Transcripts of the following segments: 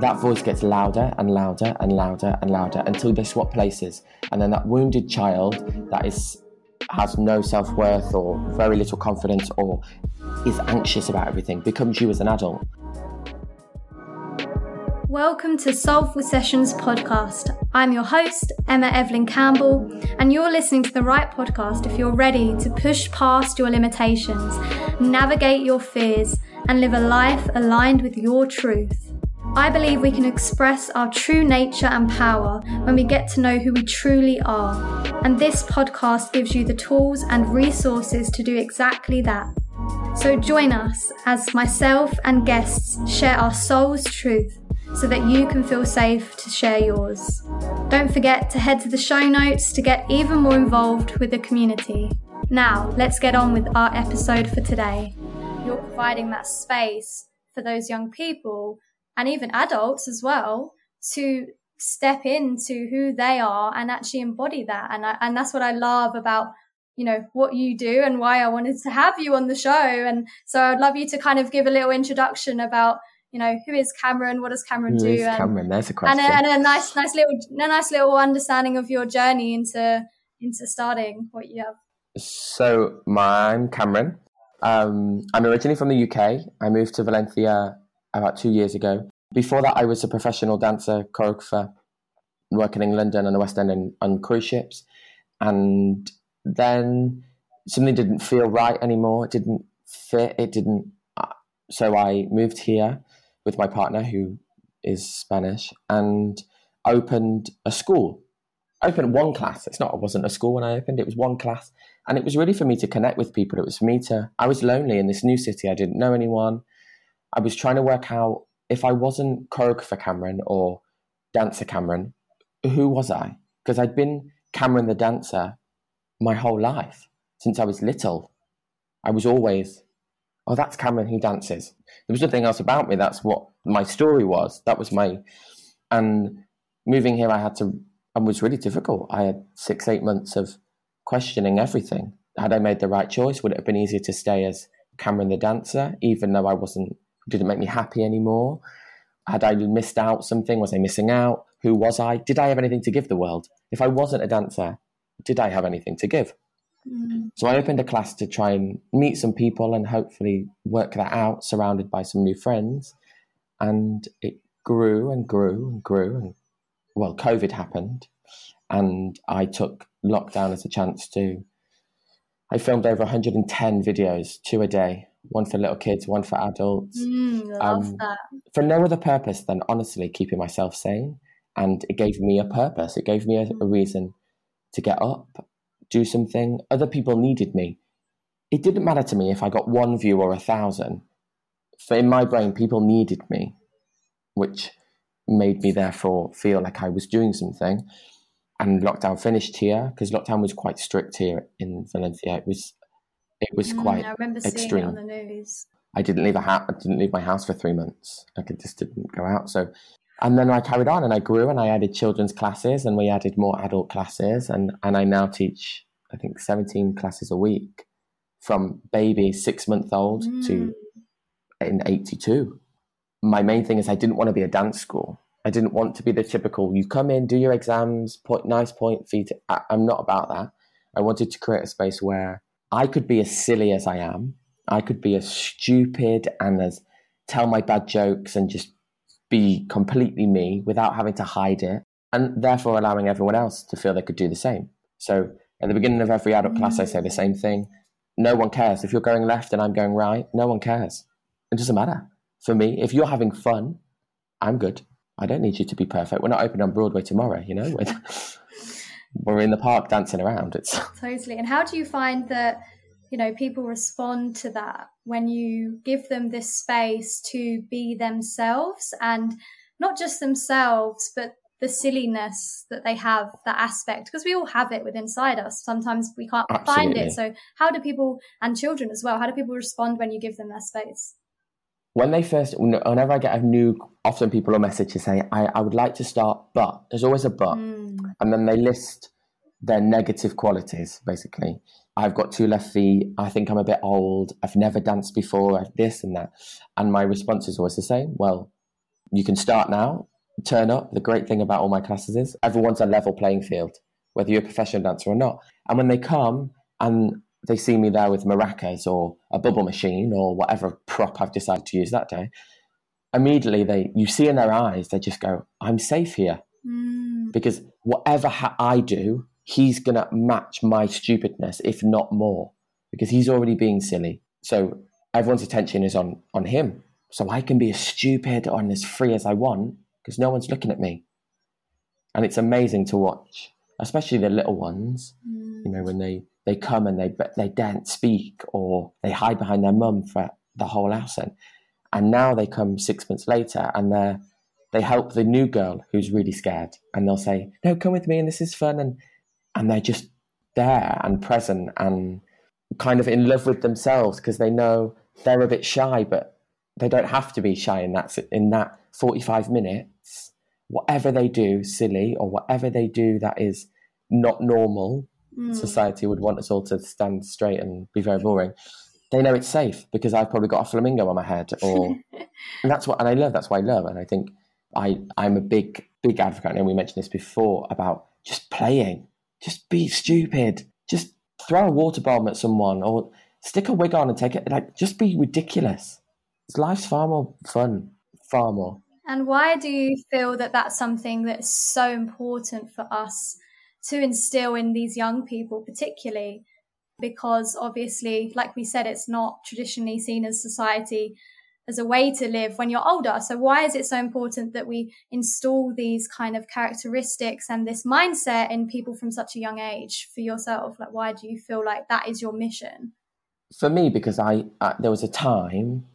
that voice gets louder and louder and louder and louder until they swap places. And then that wounded child that is has no self worth or very little confidence or is anxious about everything becomes you as an adult. Welcome to Soulful Sessions podcast. I'm your host, Emma Evelyn Campbell, and you're listening to the right podcast if you're ready to push past your limitations, navigate your fears, and live a life aligned with your truth. I believe we can express our true nature and power when we get to know who we truly are. And this podcast gives you the tools and resources to do exactly that. So join us as myself and guests share our soul's truth so that you can feel safe to share yours. Don't forget to head to the show notes to get even more involved with the community. Now, let's get on with our episode for today. You're providing that space for those young people and even adults as well to step into who they are and actually embody that. And I, and that's what I love about you know what you do and why I wanted to have you on the show. And so I'd love you to kind of give a little introduction about you know who is Cameron, what does Cameron Who do, is and, Cameron? There's a question. and, a, and a nice nice little a nice little understanding of your journey into into starting what you have. So, my, I'm Cameron. Um, I'm originally from the UK. I moved to Valencia about two years ago. Before that, I was a professional dancer, choreographer, working in London and the West End and on cruise ships. And then something didn't feel right anymore. It didn't fit. It didn't. So I moved here with my partner, who is Spanish, and opened a school. I opened one class. It's not. It wasn't a school when I opened. It was one class, and it was really for me to connect with people. It was for me to. I was lonely in this new city. I didn't know anyone. I was trying to work out if I wasn't choreographer Cameron or dancer Cameron, who was I? Because I'd been Cameron the dancer my whole life since I was little. I was always, oh, that's Cameron who dances. There was nothing else about me. That's what my story was. That was my, and moving here, I had to, and was really difficult. I had six, eight months of questioning everything. Had I made the right choice? Would it have been easier to stay as Cameron the dancer, even though I wasn't, didn't make me happy anymore? Had I missed out something? Was I missing out? Who was I? Did I have anything to give the world? If I wasn't a dancer, did I have anything to give? Mm. So I opened a class to try and meet some people and hopefully work that out, surrounded by some new friends. And it grew and grew and grew. And well, COVID happened, and I took lockdown as a chance to. I filmed over 110 videos, two a day, one for little kids, one for adults, Mm, love Um, that. for no other purpose than honestly keeping myself sane. And it gave me a purpose. It gave me a, a reason to get up, do something. Other people needed me. It didn't matter to me if I got one view or a thousand. For in my brain, people needed me, which made me therefore feel like I was doing something. And lockdown finished here because lockdown was quite strict here in Valencia. It was, it was Mm, quite I remember seeing extreme. it on the news. I didn't leave a house. I didn't leave my house for three months. Like I just didn't go out. So, and then I carried on and I grew and I added children's classes and we added more adult classes and and I now teach I think seventeen classes a week from baby six month old Mm. to in eighty two. My main thing is I didn't want to be a dance school. I didn't want to be the typical you come in, do your exams, point nice point feet. I, I'm not about that. I wanted to create a space where I could be as silly as I am. I could be as stupid and as tell my bad jokes and just be completely me without having to hide it, and therefore allowing everyone else to feel they could do the same. So at the beginning of every adult class, I say the same thing. No one cares. If you're going left and I'm going right, no one cares. It doesn't matter. For me, if you're having fun, I'm good. I don't need you to be perfect. We're not open on Broadway tomorrow, you know? We're in the park dancing around. It's Totally. And how do you find that, you know, people respond to that when you give them this space to be themselves and not just themselves, but the silliness that they have, that aspect, because we all have it within inside us. Sometimes we can't find it. So how do people, and children as well, how do people respond when you give them that space? When they first, whenever I get a new, often people will message to say, I, I would like to start, but there's always a but. Mm. And then they list their negative qualities, basically. I've got two left feet. I think I'm a bit old. I've never danced before. I've this and that. And my response is always the same. Well, you can start now, turn up. The great thing about all my classes is everyone's a level playing field, whether you're a professional dancer or not. And when they come and they see me there with maracas or a bubble machine or whatever prop I've decided to use that day, immediately they you see in their eyes they just go, "I'm safe here," mm. because whatever ha- I do, he's gonna match my stupidness, if not more, because he's already being silly. So everyone's attention is on on him. So I can be as stupid and as free as I want because no one's looking at me. And it's amazing to watch, especially the little ones. Mm. You know, when they they come and they they daren't speak or they hide behind their mum for the whole lesson, and now they come six months later and they they help the new girl who's really scared, and they'll say, "No, come with me, and this is fun," and and they're just there and present and kind of in love with themselves because they know they're a bit shy, but they don't have to be shy in that in that 45 minutes. Whatever they do, silly, or whatever they do that is not normal, mm. society would want us all to stand straight and be very boring. They know it's safe because I've probably got a flamingo on my head, or and that's what. And I love that's why I love, and I think I I'm a big big advocate. And we mentioned this before about just playing, just be stupid, just throw a water bomb at someone, or stick a wig on and take it. Like just be ridiculous. Life's far more fun, far more. And why do you feel that that's something that's so important for us to instill in these young people, particularly? Because obviously, like we said, it's not traditionally seen as society as a way to live when you're older. So why is it so important that we install these kind of characteristics and this mindset in people from such a young age for yourself? Like, why do you feel like that is your mission? For me, because I, uh, there was a time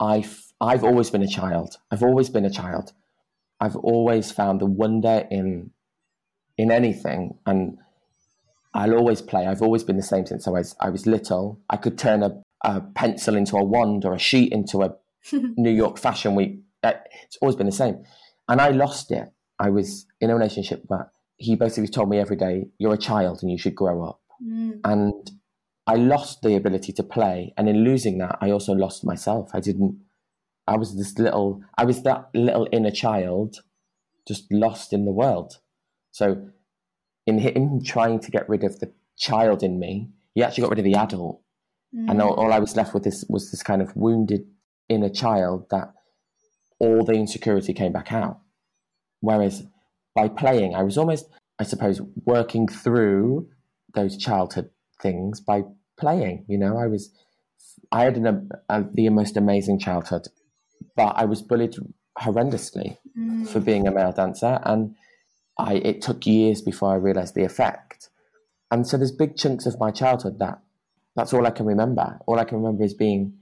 I've I've always been a child. I've always been a child. I've always found the wonder in in anything, and I'll always play. I've always been the same since I was I was little. I could turn a, a pencil into a wand or a sheet into a New York Fashion Week. It's always been the same, and I lost it. I was in a relationship where he basically told me every day, "You're a child and you should grow up," mm. and I lost the ability to play, and in losing that, I also lost myself. I didn't. I was this little. I was that little inner child, just lost in the world. So, in him trying to get rid of the child in me, he actually got rid of the adult, mm. and all, all I was left with this was this kind of wounded inner child that all the insecurity came back out. Whereas by playing, I was almost, I suppose, working through those childhood things by playing. You know, I was, I had an, a, the most amazing childhood, but I was bullied horrendously mm. for being a male dancer, and I it took years before I realised the effect. And so there's big chunks of my childhood that that's all I can remember. All I can remember is being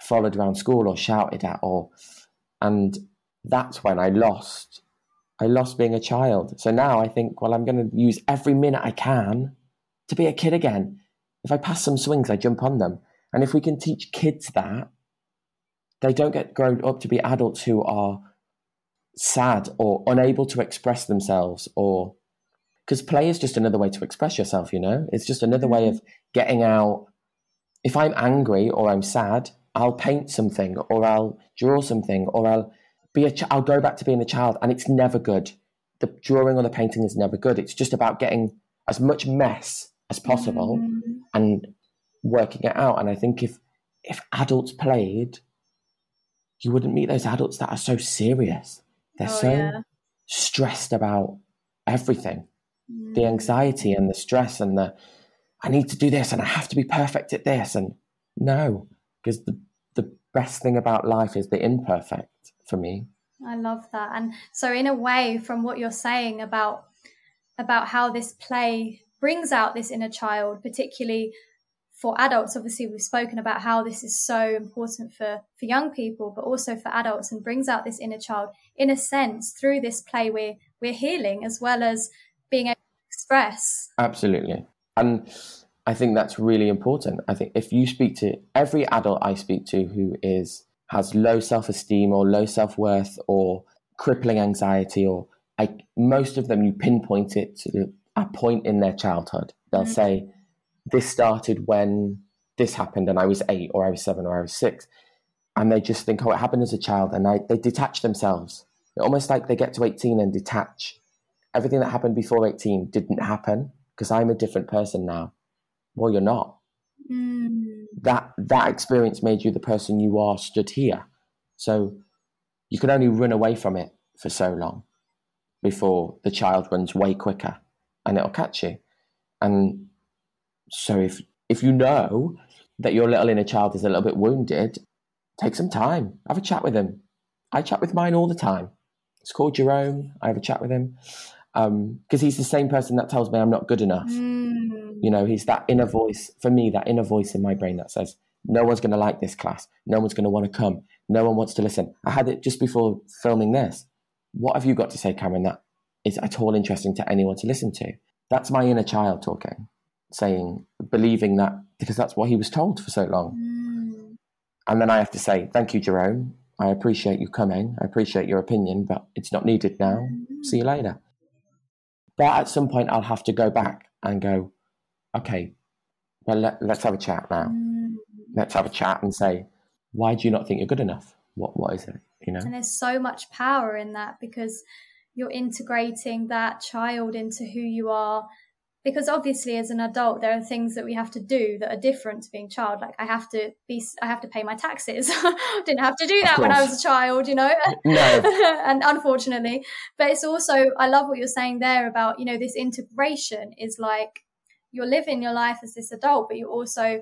followed around school or shouted at, or and that's when I lost. I lost being a child. So now I think, well, I'm going to use every minute I can to be a kid again if I pass some swings, I jump on them. And if we can teach kids that, they don't get grown up to be adults who are sad or unable to express themselves or because play is just another way to express yourself you know it's just another way of getting out if i'm angry or i'm sad i'll paint something or i'll draw something or i'll be a ch- i'll go back to being a child and it's never good the drawing or the painting is never good it's just about getting as much mess as possible mm. and working it out. And I think if if adults played, you wouldn't meet those adults that are so serious. They're oh, so yeah. stressed about everything. Mm. The anxiety and the stress and the I need to do this and I have to be perfect at this and no, because the the best thing about life is the imperfect for me. I love that. And so in a way from what you're saying about about how this play brings out this inner child, particularly for adults. Obviously, we've spoken about how this is so important for, for young people, but also for adults and brings out this inner child. In a sense, through this play, we're, we're healing as well as being able to express. Absolutely. And I think that's really important. I think if you speak to every adult I speak to who is has low self esteem or low self worth or crippling anxiety or I, most of them you pinpoint it to a point in their childhood. They'll mm-hmm. say, This started when this happened and I was eight or I was seven or I was six. and they just think, oh, it happened as a child, and they, they detach themselves. Almost like they get to 18 and detach. Everything that happened before 18 didn't happen because I'm a different person now. Well, you're not. Mm. That that experience made you the person you are stood here. So you can only run away from it for so long before the child runs way quicker and it'll catch you. And so if if you know that your little inner child is a little bit wounded, take some time. Have a chat with him. I chat with mine all the time. It's called Jerome. I have a chat with him because um, he's the same person that tells me I'm not good enough. Mm. You know, he's that inner voice for me, that inner voice in my brain that says, "No one's going to like this class. No one's going to want to come. No one wants to listen." I had it just before filming this. What have you got to say, Cameron? That is at all interesting to anyone to listen to? That's my inner child talking, saying, believing that because that's what he was told for so long. Mm. And then I have to say, "Thank you, Jerome. I appreciate you coming. I appreciate your opinion, but it's not needed now. See you later." But at some point, I'll have to go back and go, okay, well, let, let's have a chat now. Mm. Let's have a chat and say, why do you not think you're good enough? What What is it? You know? And there's so much power in that because you're integrating that child into who you are. Because obviously, as an adult, there are things that we have to do that are different to being child. Like I have to be, I have to pay my taxes. Didn't have to do that when I was a child, you know. No. and unfortunately, but it's also I love what you're saying there about you know this integration is like you're living your life as this adult, but you're also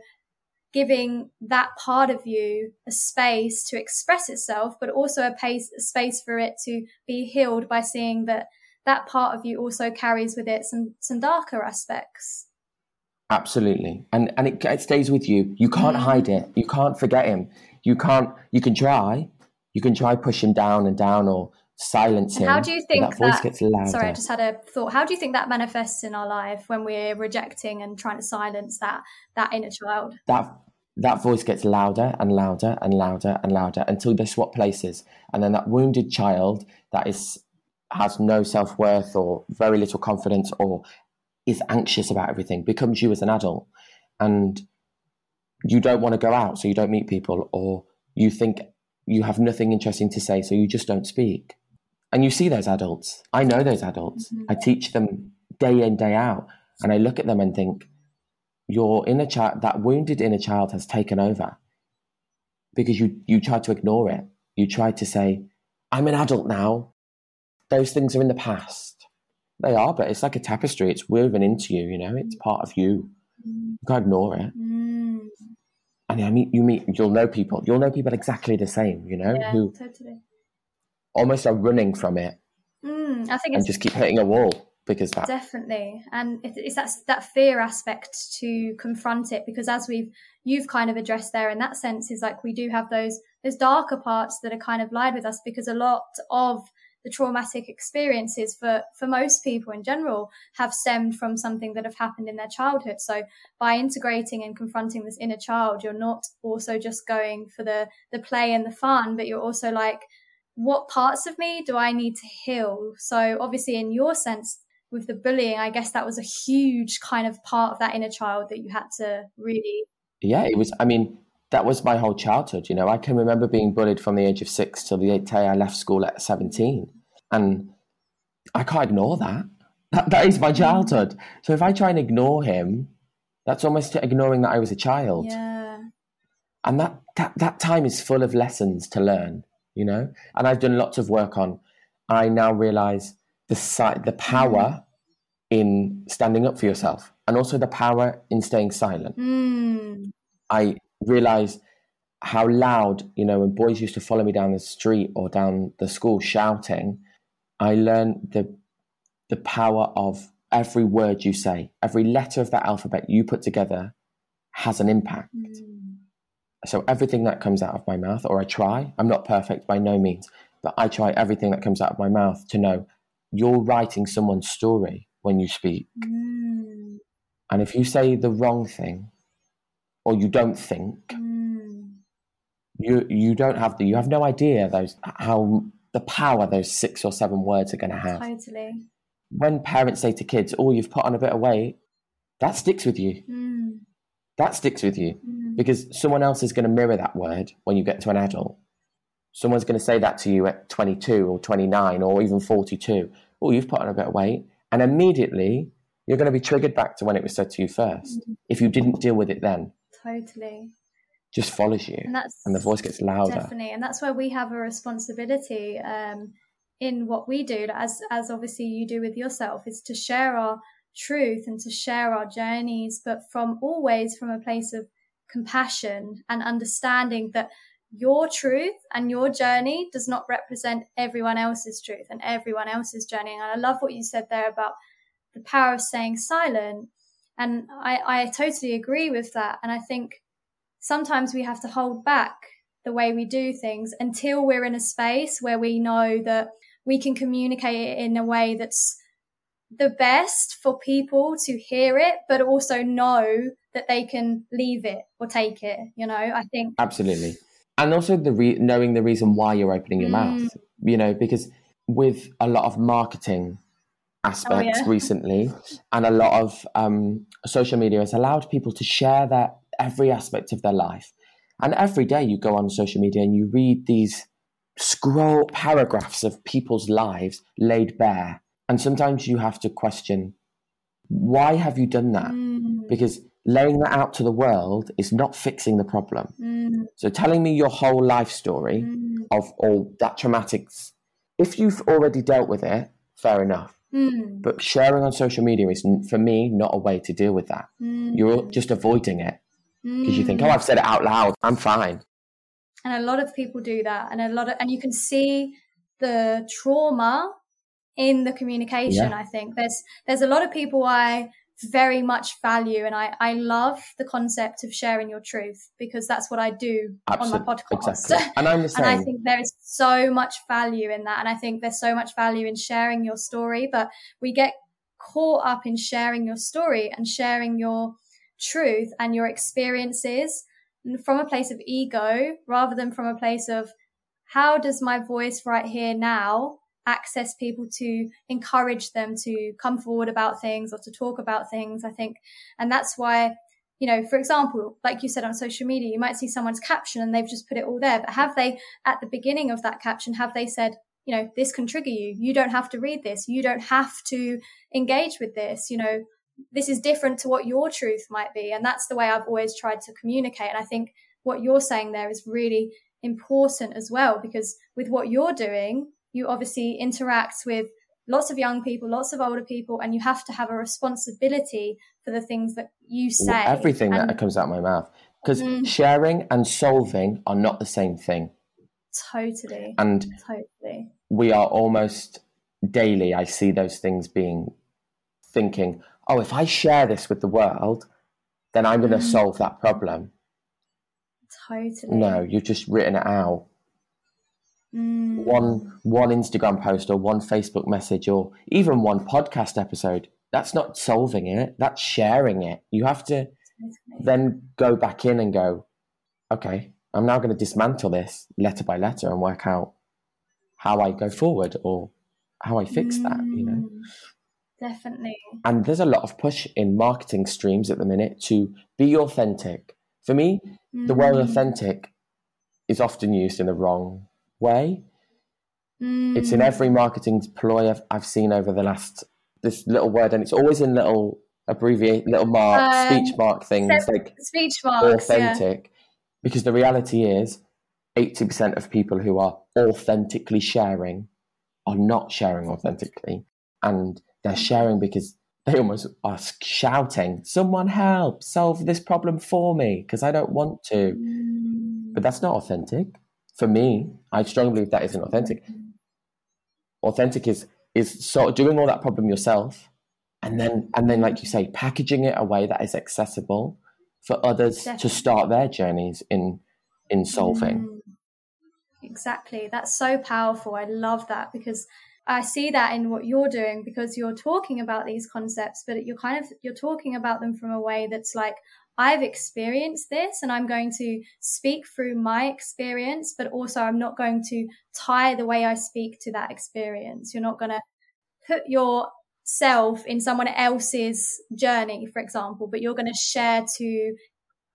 giving that part of you a space to express itself, but also a, pace, a space for it to be healed by seeing that that part of you also carries with it some some darker aspects. Absolutely. And and it, it stays with you. You can't Mm. hide it. You can't forget him. You can't. You can try. You can try push him down and down or silence And him. how do you think that voice that- gets louder? Sorry, I just had a thought. How do you think that manifests in our life when we're rejecting and trying to silence that that inner child? that that voice gets louder and louder and louder and louder until they swap places and then that wounded child that is has no self-worth or very little confidence or is anxious about everything becomes you as an adult and you don't want to go out so you don't meet people or you think you have nothing interesting to say so you just don't speak and you see those adults i know those adults Mhm. i teach them day in day out and i look at them and think your inner child, that wounded inner child has taken over because you, you tried to ignore it. You try to say, I'm an adult now. Those things are in the past. They are, but it's like a tapestry. It's woven into you, you know, it's part of you. You can't ignore it. Mm, And I mean, you meet, you'll know people, you'll know people exactly the same, you know, yeah, who totally. almost are running from it Mm, I think and it's just keep hitting a wall because that. Definitely, and it's that that fear aspect to confront it because as we've you've kind of addressed there in that sense is like we do have those those darker parts that are kind of lied with us because a lot of the traumatic experiences for for most people in general have stemmed from something that have happened in their childhood so by integrating and confronting this inner child you're not also just going for the the play and the fun but you're also like what parts of me do I need to heal? So obviously in your sense with the bullying, I guess that was a huge kind of part of that inner child that you had to really Yeah, it was, I mean, that was my whole childhood. You know, I can remember being bullied from the age of six till the day I left school at 17. And I can't ignore that. That, that is my childhood. So if I try and ignore him, that's almost ignoring that I was a child. Yeah. And that, that, that time is full of lessons to learn, you know? And I've done lots of work on, I now realize the, si- the power in standing up for yourself and also the power in staying silent. Mm. I realized how loud, you know, when boys used to follow me down the street or down the school shouting, I learned the the power of every word you say, every letter of that alphabet you put together has an impact. Mm. So everything that comes out of my mouth, or I try, I'm not perfect by no means, but I try everything that comes out of my mouth to know you're writing someone's story when you speak. Mm. And if you say the wrong thing or you don't think, Mm. you you don't have the you have no idea those how the power those six or seven words are going to have. Totally. When parents say to kids, "Oh, you've put on a bit of weight," that sticks with you. Mm. That sticks with you. Mm. because someone else is going to mirror that word when you get to an adult. Someone's going to say that to you at 22 or 29 or even 42. Oh, you've put on a bit of weight. And immediately you're going to be triggered back to when it was said to you 1st mm-hmm. if you didn't deal with it then. Totally. Just follows you. And, that's and the voice gets louder. Definitely. And that's where we have a responsibility um, in what we do, as, as obviously you do with yourself, is to share our truth and to share our journeys, but from always from a place of compassion and understanding that your truth and your journey does not represent everyone else's truth and everyone else's journey. And I love what you said there about the power of staying silent. And I, I totally agree with that. And I think sometimes we have to hold back the way we do things until we're in a space where we know that we can communicate it in a way that's the best for people to hear it, but also know that they can leave it or take it. You know, I think absolutely, and also the re- knowing the reason why you're opening your mm. mouth. You know, because with a lot of marketing aspects oh, yeah. recently, and a lot of um, social media has allowed people to share their every aspect of their life. And every day you go on social media and you read these scroll paragraphs of people's lives laid bare. And sometimes you have to question, why have you done that? Mm. Because laying that out to the world is not fixing the problem. Mm. So telling me your whole life story mm. of all that traumatic, if you've already dealt with it, fair enough. Mm. But sharing on social media is, for me, not a way to deal with that. Mm. You're just avoiding it because you think, mm. oh, I've said it out loud, I'm fine. And a lot of people do that, and a lot of, and you can see the trauma in the communication. Yeah. I think there's there's a lot of people I very much value and I, I love the concept of sharing your truth because that's what I do Absolutely. on my podcast. Exactly. And I'm the same. and I think there is so much value in that. And I think there's so much value in sharing your story, but we get caught up in sharing your story and sharing your truth and your experiences from a place of ego rather than from a place of how does my voice right here now access people to encourage them to come forward about things or to talk about things. I think, and that's why, you know, for example, like you said on social media, you might see someone's caption and they've just put it all there, but have they at the beginning of that caption, have they said, you know, this can trigger you. You don't have to read this. You don't have to engage with this. You know, this is different to what your truth might be. And that's the way I've always tried to communicate. And I think what you're saying there is really important as well, because with what you're doing, you obviously interact with lots of young people, lots of older people, and you have to have a responsibility for the things that you say. Everything and, that comes out of my mouth. Because mm, sharing and solving are not the same thing. Totally. And totally. We are almost daily, I see those things being thinking, oh, if I share this with the world, then I'm going to mm. solve that problem. Totally. No, you've just written it out. Mm. One one Instagram post or one Facebook message or even one podcast episode. That's not solving it. That's sharing it. You have to then go back in and go, okay, I'm now going to dismantle this letter by letter and work out how I go forward or how I fix mm. that, you know. Mm. Definitely. And there's a lot of push in marketing streams at the minute to be authentic. For me, mm. the word authentic is often used in the wrong way. Mm. It's in mm. every marketing ploy I've, I've, seen over the last this little word, and it's always in little abbreviate, little mark, um, speech mark things like speech marks, authentic. Yeah. Because the reality is, eighty percent of people who are authentically sharing are not sharing authentically, and they're sharing because they almost are shouting, "Someone help! Solve this problem for me!" Because I don't want to. Mm. But that's not authentic for me, I strongly believe that isn't authentic. Authentic is is sort of doing all that problem yourself, and then and then, like you say, packaging it a way that is accessible for others Definitely. to start their journeys in in solving. Mm, exactly, that's so powerful. I love that because I see that in what you're doing because you're talking about these concepts, but you're kind of you're talking about them from a way that's like I've experienced this and I'm going to speak through my experience, but also I'm not going to tie the way I speak to that experience. You're not going to put yourself in someone else's journey, for example, but you're going to share to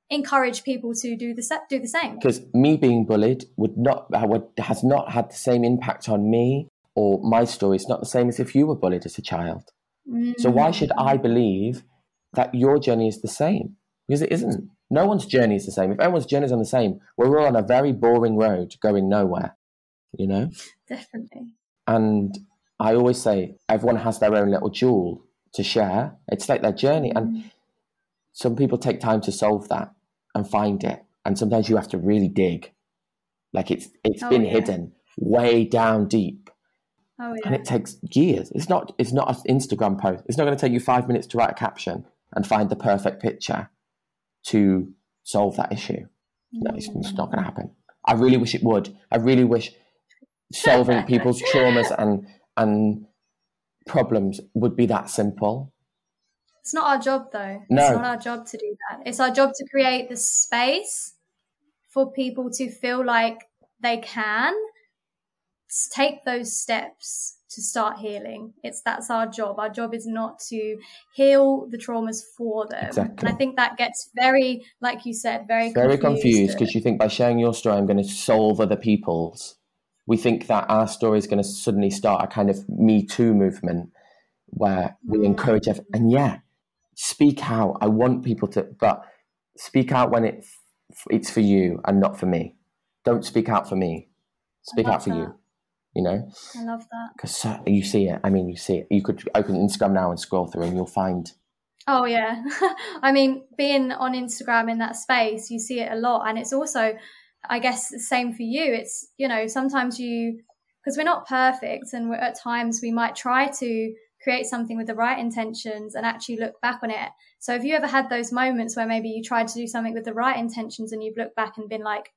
encourage people to do the do the same. Because me being bullied would not would, has not had the same impact on me or my story. It's not the same as if you were bullied as a child. So why should mm. I believe that your journey is the same? Because it isn't. No one's journey is the same. If everyone's journey is on the same, we're all on a very boring road going nowhere. You know. Definitely. And I always say everyone has their own little jewel to share. It's like their journey, and Mm. some people take time to solve that and find it. And sometimes you have to really dig. Like it's it's Oh, been yeah. hidden way down deep, Oh yeah. and it takes years. It's not it's not an Instagram post. It's not going to take you five minutes to write a caption and find the perfect picture to solve that issue. No, it's, it's not going to happen. I really wish it would. I really wish solving people's traumas and and problems would be that simple. It's not our job though. No. It's not our job to do that. It's our job to create the space for people to feel like they can take those steps to start healing. It's that's our job. Our job is not to heal the traumas for them. Exactly. And I think that gets very, like you said, very Very confused. because you think by sharing your story, I'm going to solve other people's. We think that our story is going to suddenly start a kind of Me Too movement where we Mm. encourage, ev- and yeah, speak out. I want people to, but speak out when it's it's for you and not for me. Don't speak out for me. Speak out for that. you. You know, I love that. because you see it. I mean, you see it. You could open Instagram now and scroll through, and you'll find Oh yeah. I mean, being on Instagram in that space, you see it a lot and it's also I guess the same for you. It's, you know, sometimes you because we're not perfect and at times we might try to create something with the right intentions and actually look back on it. So have you ever had those moments where maybe you tried to do something with the right intentions and you've looked back and been like,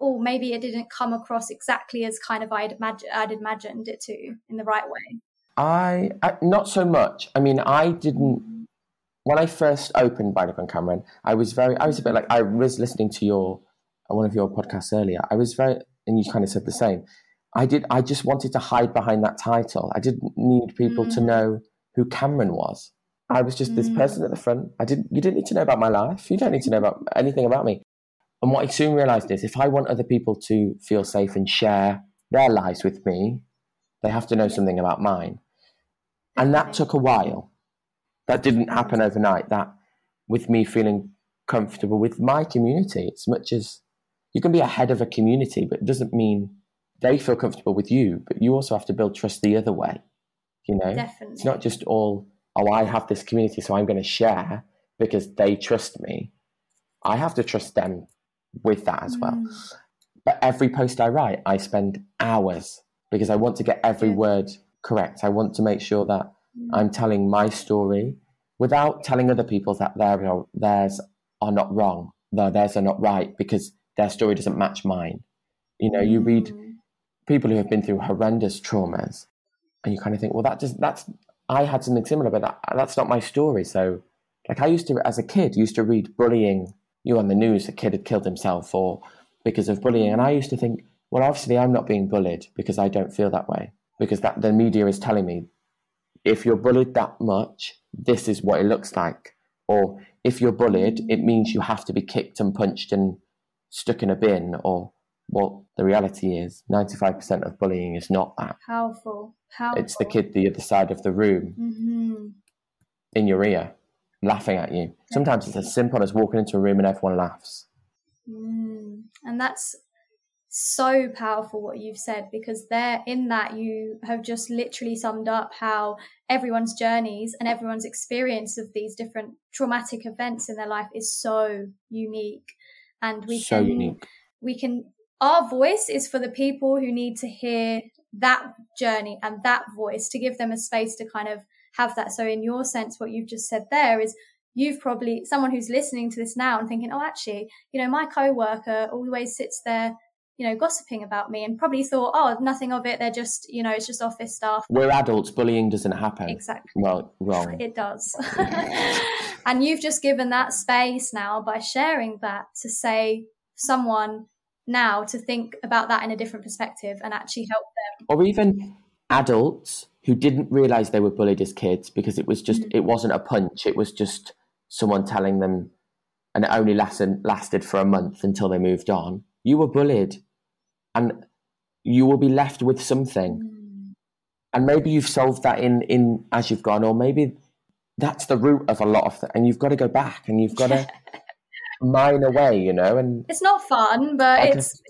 oh, maybe it didn't come across exactly as kind of I'd, imag- I'd imagined it to in the right way? I, I not so much. I mean, I didn't when I first opened Baila con Cameron. I was very. I was a bit like I was listening to your uh, one of your podcasts earlier. I was very, and you kind of said the same. I did. I just wanted to hide behind that title. I didn't need people to Mm. know who Cameron was. I was just this Mm. person at the front. I didn't. You didn't need to know about my life. You don't need to know about anything about me. And what I soon realized is, if I want other people to feel safe and share their lives with me, they have to know something about mine. And that took a while. That didn't happen overnight. That with me feeling comfortable with my community, as much as you can be a head of a community, but it doesn't mean they feel comfortable with you. But you also have to build trust the other way. You know, Definitely. it's not just all, oh, I have this community, so I'm going to share because they trust me. I have to trust them with that as well. Mm. But every post I write, I spend hours because I want to get every Yeah. word correct. I want to make sure that Mm. I'm telling my story without telling other people that their theirs are not wrong, though theirs are not right because their story doesn't match mine. You know, you read Mm. people who have been through horrendous traumas, and you kind of think, well, that just that's I had something similar, but that, that's not my story. So, like I used to, as a kid, used to read bullying. You on the news, a kid had killed himself, or because of bullying, and I used to think, well, obviously, I'm not being bullied because I don't feel that way because that the media is telling me if you're bullied that much, this is what it looks like. Or if you're bullied, it means you have to be kicked and punched and stuck in a bin. Or, well, the reality is 95% of bullying is not that. Powerful. Powerful. It's the kid the other side of the room hmm in your ear laughing at you. Sometimes it's as simple as walking into a room and everyone laughs. Mm. And that's so powerful what you've said because there in that you have just literally summed up how everyone's journeys and everyone's experience of these different traumatic events in their life is so unique and we so can unique. we can our voice is for the people who need to hear that journey and that voice to give them a space to kind of have that so in your sense what you've just said there is you've probably someone who's listening to this now and thinking oh actually you know my coworker always sits there you know gossiping about me and probably thought oh nothing of it they're just you know it's just office staff We're adults, bullying doesn't happen. exactly Well, wrong. it does. and you've just given that space now by sharing that to say someone now to think about that in a different perspective and actually help them. or even adults who didn't realize they were bullied as kids because it was just Mm. it wasn't a punch it was just someone telling them and it only lasted lasted for a month until they moved on. You were bullied, and you will be left with something. Mm. And maybe you've solved that in in as you've gone, or maybe that's the root of a lot of, that and you've got to go back and you've got to mine away, you know. And It's not fun, but it's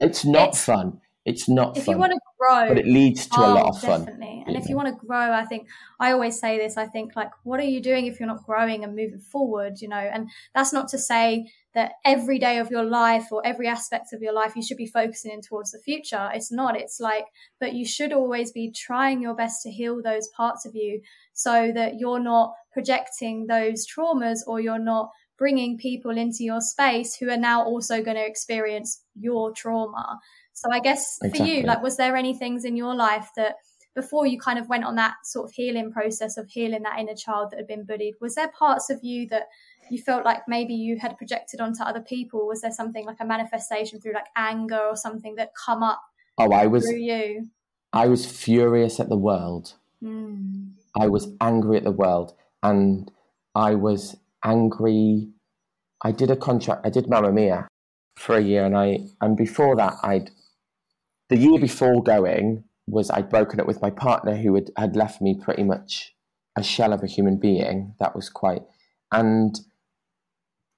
it's not It's- fun. It's not if fun, you want to grow, but it leads to a oh, lot Oh, of fun. Definitely. And you if you want to grow, I think I always say this, I think like what are you doing if you're not growing and moving forward, you know? And that's not to say that every day of your life or every aspect of your life you should be focusing in towards the future. It's not. It's like but you should always be trying your best to heal those parts of you so that you're not projecting those traumas or you're not bringing people into your space who are now also going to experience your trauma. So I guess for Exactly. you, like, was there any things in your life that before you kind of went on that sort of healing process of healing that inner child that had been bullied, was there parts of you that you felt like maybe you had projected onto other people? Was there something like a manifestation through like anger or something that come up Oh, I was through you? I was furious at the world. Mm. I was angry at the world, and I was angry. I did a contract. I did Mamma Mia for a year, and I and before that, I'd the year before going was I'd broken up with my partner who had, had left me pretty much a shell of a human being. That was quite and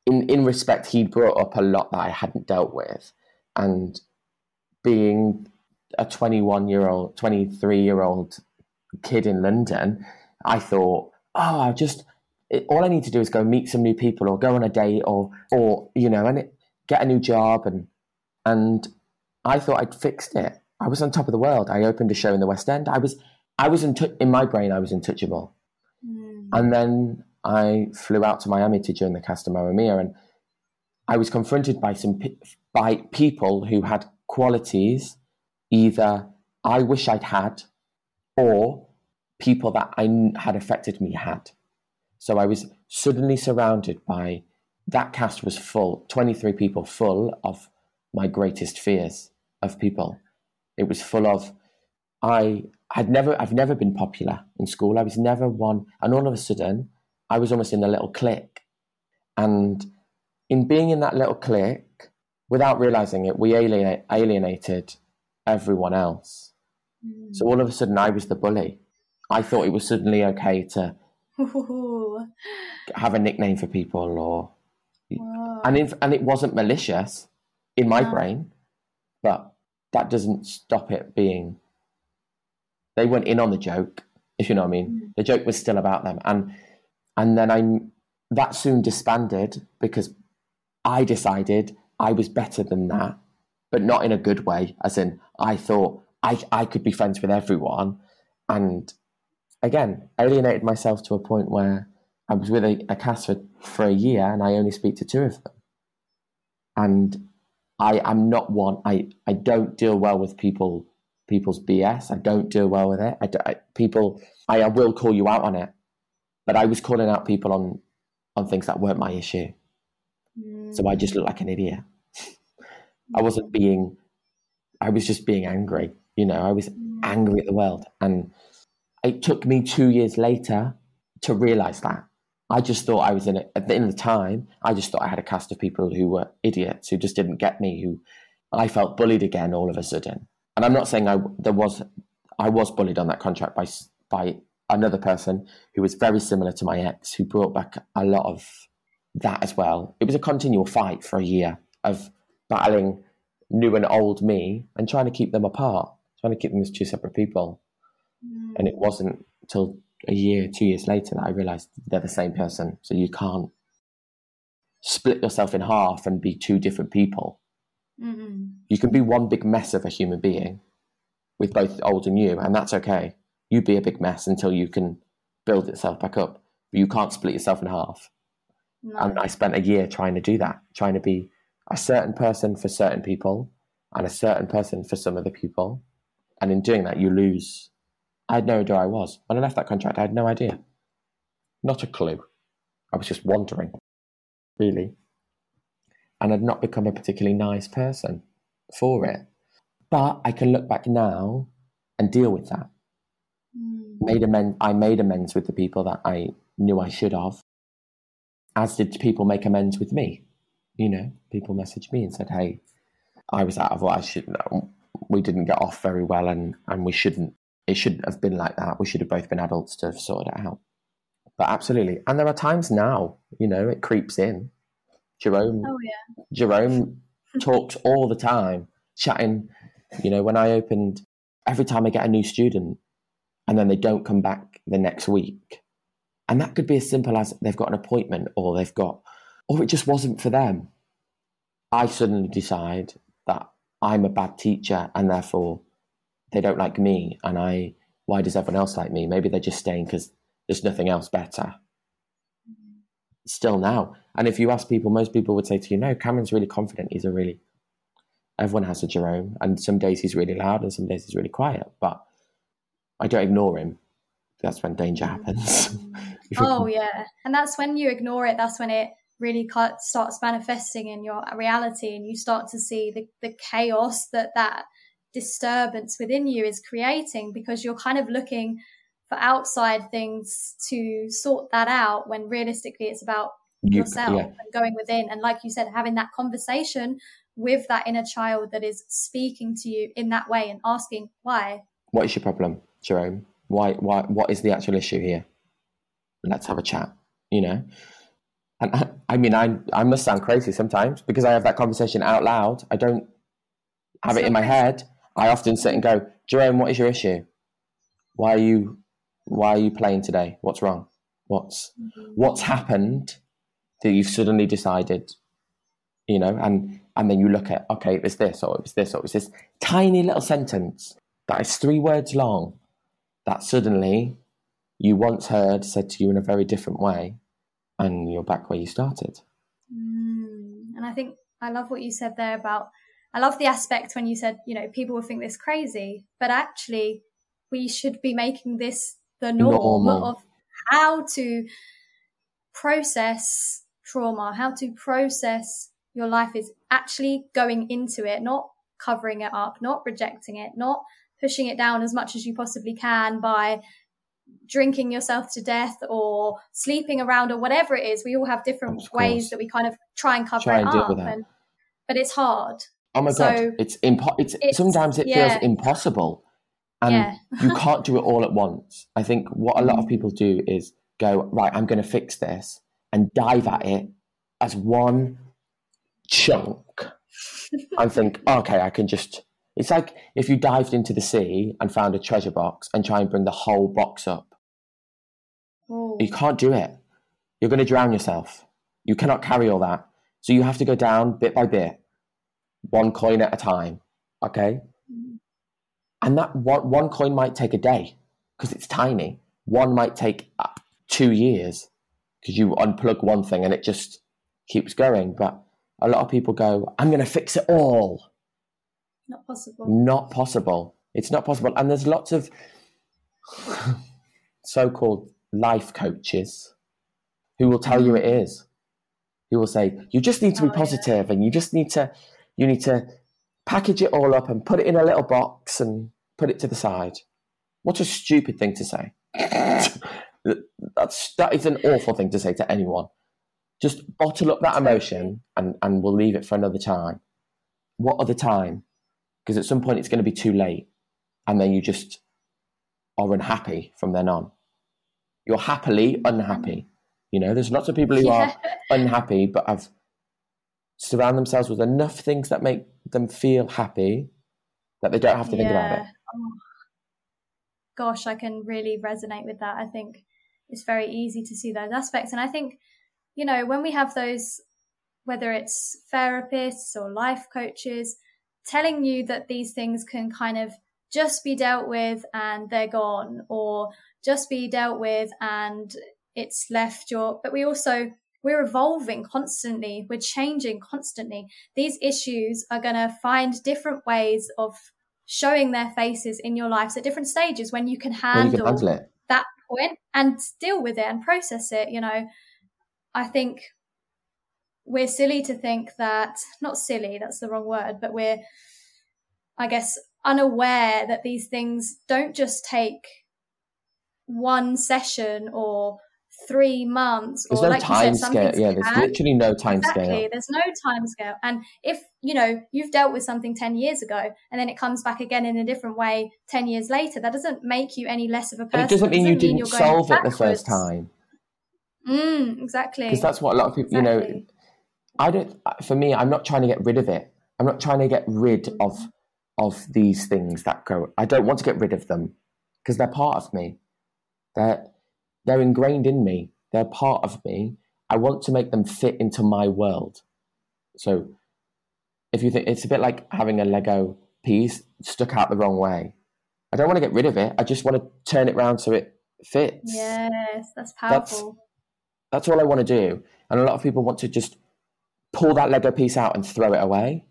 in in respect, he brought up a lot that I hadn't dealt with, and being a 21 year old 23 year old kid in london i thought oh i just it, all i need to do is go meet some new people or go on a date or or you know and it, get a new job and and i thought i'd fixed it. I was on top of the world. I opened a show in the west end. I was i was in, tou- in my brain i was untouchable. Mm. and then I flew out to Miami to join the cast of Mamma Mia, and I was confronted by some pe- by people who had qualities either I wish I'd had, or people that I kn- had affected me had. So I was suddenly surrounded by that cast was full, twenty three people full of my greatest fears of people. It was full of I had never I've never been popular in school. I was never one and all of a sudden I was almost in a little clique. And in being in that little clique, without realizing it, we alienate, alienated everyone else. Mm. So all of a sudden I was the bully. I thought it was suddenly okay to Ooh. have a nickname for people or Whoa. and in, and it wasn't malicious in my No. brain, but that doesn't stop it being. They went in on the joke, if you know what I mean. Mm. The joke was still about them, and and then I that soon disbanded because I decided I was better than that, but not in a good way. As in, I thought I I could be friends with everyone, and again alienated myself to a point where I was with a, a cast for, for a year and I only speak to two of them. And I am not one, I, I don't deal well with people people's BS. I don't deal well with it. I, I- people, I, will call you out on it. But I was calling out people on, on things that weren't my issue. So I just looked like an idiot. I wasn't being, I was just being angry. You know, I was angry at the world. And it took me two years later to realize that. I just thought I was in it at the end of the time. I just thought I had a cast of people who were idiots who just didn't get me. Who I felt bullied again all of a sudden. And I'm not saying I there was I was bullied on that contract by by another person who was very similar to my ex, who brought back a lot of that as well. It was a continual fight for a year of battling new and old me and trying to keep them apart, trying to keep them as two separate people. Mm. And it wasn't till a year, two years later that I realized they're the same person. So you can't split yourself in half and be two different people. Mm-mm. You can be one big mess of a human being with both old and new, and that's okay. You be a big mess until you can build itself back up. But you can't split yourself in half. No. And I spent a year trying to do that, trying to be a certain person for certain people and a certain person for some other people. And in doing that, you lose. I had no idea I was. When I left that contract, I had no idea. Not a clue. I was just wandering, really. And I'd not become a particularly nice person for it. But I can look back now and deal with that. Mm. Made amends, I made amends with the people that I knew I should have. as did people make amends with me. You know, people messaged me and said, "Hey, I was out of what I should. We didn't get off very well, and and we shouldn't. It shouldn't have been like that. We should have both been adults to have sorted it out." But absolutely, and there are times now, you know, it creeps in. Jerome, oh yeah, Jerome talks all the time, chatting. You know, when I opened, every time I get a new student, and then they don't come back the next week, and that could be as simple as they've got an appointment, or they've got, or it just wasn't for them. I suddenly decide that I'm a bad teacher, and therefore they don't like me, and I. Why does everyone else like me? Maybe they're just staying because there's nothing else better. Still now. And if you ask people, most people would say to you, no, Cameron's really confident. He's a really, everyone has a Jerome. And some days he's really loud and some days he's really quiet. But I don't ignore him. That's when danger mm. happens. oh, yeah. And that's when you ignore it, that's when it really starts manifesting in your reality and you start to see the, the chaos that that disturbance within you is creating because you're kind of looking for outside things to sort that out when realistically it's about you, yourself yeah. and going within. And like you said having that conversation with that inner child that is speaking to you in that way and asking why. What is your problem jerome? Why why what is the actual issue here? Let's have a chat you know? And I, I mean i i must sound crazy sometimes because i have that conversation out loud. I don't have it in my head i often sit and go jerome what is your issue why are you why are you playing today? What's wrong? What's mm-hmm. what's happened that you've suddenly decided, you know, and and then you look at okay, it was this or it was this or it was this tiny little sentence that is three words long that suddenly you once heard said to you in a very different way, and you're back where you started. Mm. And I think I love what you said there about. I love the aspect when you said, you know, people will think this crazy, but actually, we should be making this the norm Normal. of how to process trauma, how to process your life is actually going into it, not covering it up, not rejecting it, not pushing it down as much as you possibly can by drinking yourself to death or sleeping around or whatever it is. We all have different ways that we kind of try and cover try it up. And, but it's hard. Oh my so god, it's impo- it's, it's sometimes it yeah. feels impossible and yeah. you can't do it all at once. I think what a lot of mm. people do is go, right, I'm going to fix this and dive at it as one chunk and think, okay, I can just. It's like if you dived into the sea and found a treasure box and try and bring the whole box up. Oh. You can't do it. You're going to drown yourself. You cannot carry all that. So you have to go down bit by bit, one coin at a time. Okay? And that one, one coin might take a day because it's tiny. One might take uh, two years because you unplug one thing and it just keeps going. But a lot of people go, I'm going to fix it all. Not possible. Not possible. It's not possible. And there's lots of so called life coaches who will tell you it is. Who will say, you just need to be oh, positive and you just need to, you need to package it all up and put it in a little box and put it to the side. What a stupid thing to say. That's that is an awful thing to say to anyone. Just bottle up that emotion and, and we'll leave it for another time. What other time? Because at some point it's going to be too late and then you just are unhappy from then on. You're happily unhappy. You know, there's lots of people who yeah. are unhappy but have surround themselves with enough things that make them feel happy that they don't have to think about it. Oh, gosh, I can really resonate with that. I think it's very easy to see those aspects. And I think, you know, when we have those, whether it's therapists or life coaches, telling you that these things can kind of just be dealt with and they're gone, or just be dealt with and it's left your, but we also, we're evolving constantly. We're changing constantly. These issues are going to find different ways of showing their faces in your lives at different stages when you can handle, you can that point and deal with it and process it. You know, I think we're silly to think that, not silly, that's the wrong word, but we're, I guess, unaware that these things don't just take one session or three months there's or no like time you said, scale yeah there's can. literally no time exactly. scale There's no time scale. And if, you know, you've dealt with something 10 years ago and then it comes back again in a different way 10 years later, that doesn't make you any less of a person. and it doesn't mean you didn't you're going solve it the first time Mm, exactly. because that's what a lot of people you know I don't. For me, I'm not trying to get rid of it. I'm not trying to get rid of of these things that go. I don't want to get rid of them because they're part of me. They're they're ingrained in me. They're part of me. I want to make them fit into my world. So, if you think it's a bit like having a Lego piece stuck out the wrong way, I don't want to get rid of it. I just want to turn it round so it fits. Yes, that's That's- powerful. That's all I want to do. And a lot of people want to just pull that Lego piece out and throw it away.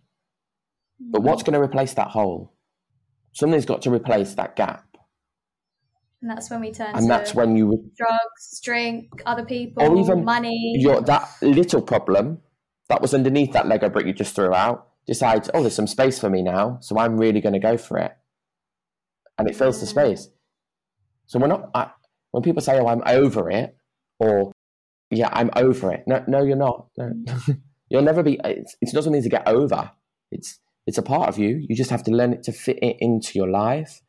But what's Mm-hmm. going to replace that hole? Something's got to replace that gap. And that's when we turn And to that's when you, drugs, drink, other people, Or even money. your that little problem that was underneath that Lego brick you just threw out decides, oh, there's some space for me now. So I'm really going to go for it. And it fills the space. So we're not, I, when people say, oh, I'm over it, or yeah, I'm over it. No, no, you're not. No. You'll never be, it's, it's not something to get over. It's, it's a part of you. You just have to learn it to fit it into your life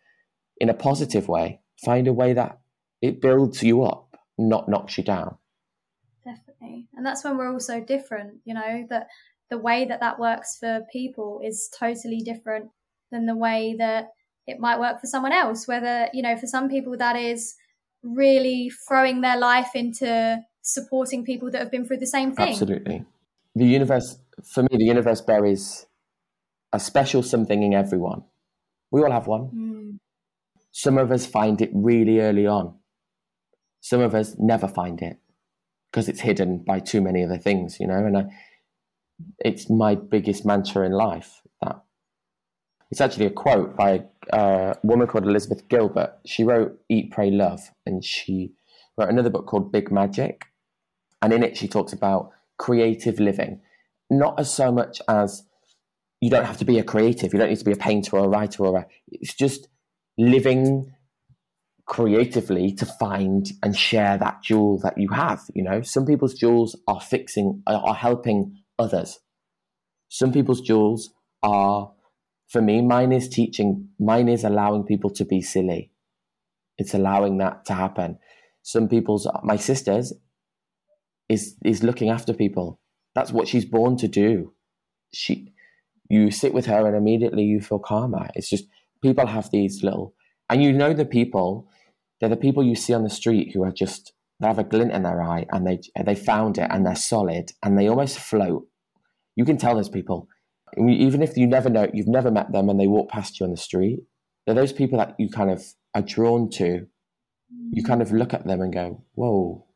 in a positive way. Find a way that it builds you up, not knocks you down. Definitely. And that's when we're all so different, you know, that the way that that works for people is totally different than the way that it might work for someone else. Whether, you know, for some people that is really throwing their life into supporting people that have been through the same thing. Absolutely. The universe, for me, the universe buries a special something in everyone. We all have one. Mm, Some of us find it really early on. Some of us never find it because it's hidden by too many other things, you know. And I, it's my biggest mantra in life. That it's actually a quote by uh, a woman called Elizabeth Gilbert. She wrote "Eat, Pray, Love," and she wrote another book called Big Magic. And in it, she talks about creative living, not as so much as you don't have to be a creative. You don't need to be a painter or a writer or a. It's just living creatively to find and share that jewel that you have. You know, some people's jewels are fixing, are helping others. Some people's jewels are, for me, mine is teaching. Mine is allowing people to be silly. It's allowing that to happen. Some people's, my sister's, is is looking after people. That's what she's born to do. She, you sit with her and immediately you feel calmer. It's just people have these little, and you know the people, they're the people you see on the street who are just they have a glint in their eye and they they found it and they're solid and they almost float. You can tell those people, even if you never know, you've never met them and they walk past you on the street. They're those people that you kind of are drawn to. You kind of look at them and go, "Whoa,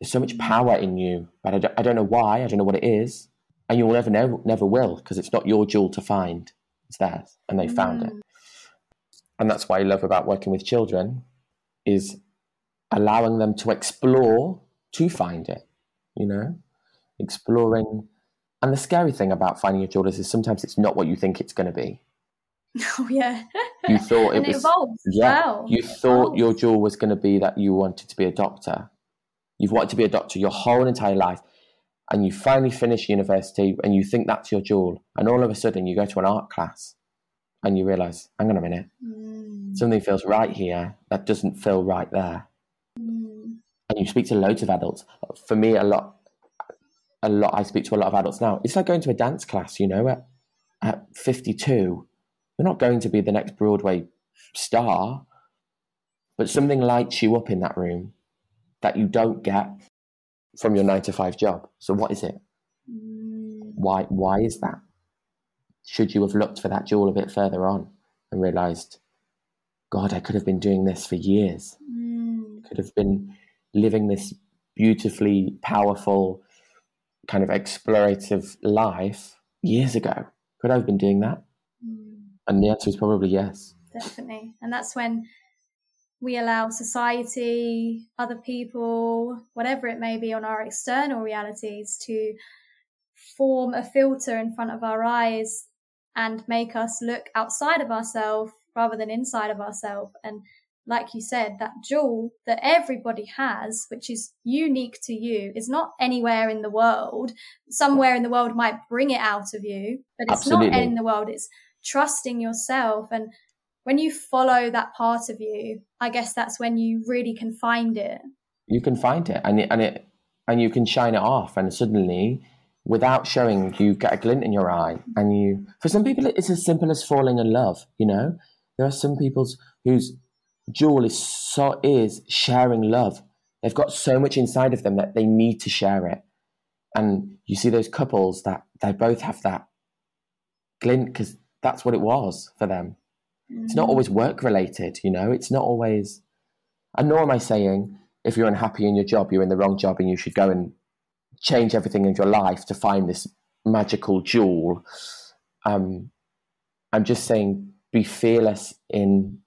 there's so much power in you, but I don't, I don't know why. I don't know what it is, and you will never know, never will, because it's not your jewel to find. It's theirs, and they found it. And that's why I love about working with children, is allowing them to explore to find it. You know, exploring. And the scary thing about finding your jewel is, sometimes it's not what you think it's going to be. Oh yeah. You thought it and it was- evolves Yeah, well. you thought your jewel was going to be that you wanted to be a doctor. You've wanted to be a doctor your whole entire life, and you finally finish university, and you think that's your jewel, and all of a sudden you go to an art class, and you realize, hang on a minute, Mm, something feels right here that doesn't feel right there, mm, and you speak to loads of adults. For me, a lot, a lot. I speak to a lot of adults now. It's like going to a dance class. You know, at at fifty two, you're not going to be the next Broadway star, but something lights you up in that room that you don't get from your nine to five job. So what is it? mm. Why why is that? Should you have looked for that jewel a bit further on and realized, God, I could have been doing this for years. Mm. Could have been living this beautifully powerful kind of explorative life years ago. Could I have been doing that? Mm. And the answer is probably yes. definitely and that's when we allow society other people whatever it may be on our external realities to form a filter in front of our eyes and make us look outside of ourselves rather than inside of ourselves and like you said, that jewel that everybody has, which is unique to you, is not anywhere in the world. Somewhere in the world might bring it out of you, but it's Absolutely. not in the world. It's trusting yourself. And when you follow that part of you, I guess that's when you really can find it. You can find it and it, and it, and you can shine it off and suddenly without showing you get a glint in your eye and you for some people it's as simple as falling in love you know? There are some people's whose jewel is so is sharing love. They've got so much inside of them that they need to share it. And you see those couples that they both have that glint because that's what it was for them. Mm-hmm. it's not always work related you know? It's not always and nor am i saying if you're unhappy in your job you're in the wrong job and you should go and change everything in your life to find this magical jewel. Um, I'm just saying, be fearless in,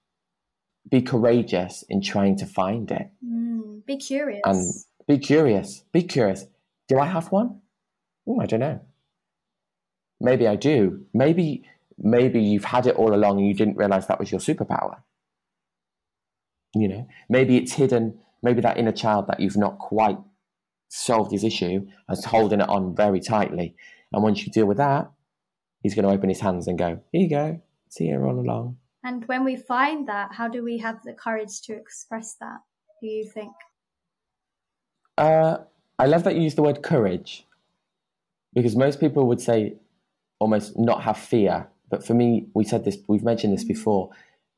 be courageous in trying to find it. Mm, be curious. And be curious. Be curious. Do I have one? Ooh, I don't know. Maybe I do. Maybe maybe you've had it all along and you didn't realize that was your superpower. You know, maybe it's hidden. Maybe that inner child that you've not quite solved his issue and holding it on very tightly. And once you deal with that, he's going to open his hands and go, Here you go, see you all along. And when we find that, how do we have the courage to express that? Do you think? Uh, I love that you use the word courage because most people would say almost not have fear. But for me, we said this, we've mentioned this before.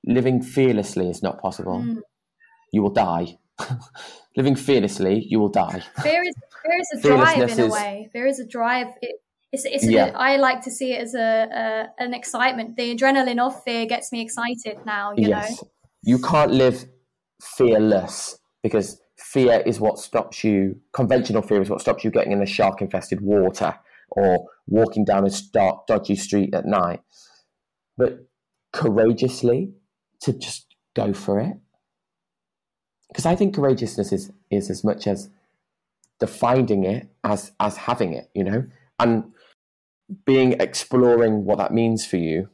Living fearlessly is not possible. Mm. You will die. living fearlessly, you will die. Fear is fear is a drive in a way. Fear is a drive. It, it's, it's yeah. a, I like to see it as a, a, an excitement. The adrenaline of fear gets me excited now. You yes. know, you can't live fearless because fear is what stops you. Conventional fear is what stops you getting in the shark-infested water or walking down a dark, dodgy street at night. But courageously to just go for it because I think courageousness is is as much as defining it as as having it, you know, and being exploring what that means for you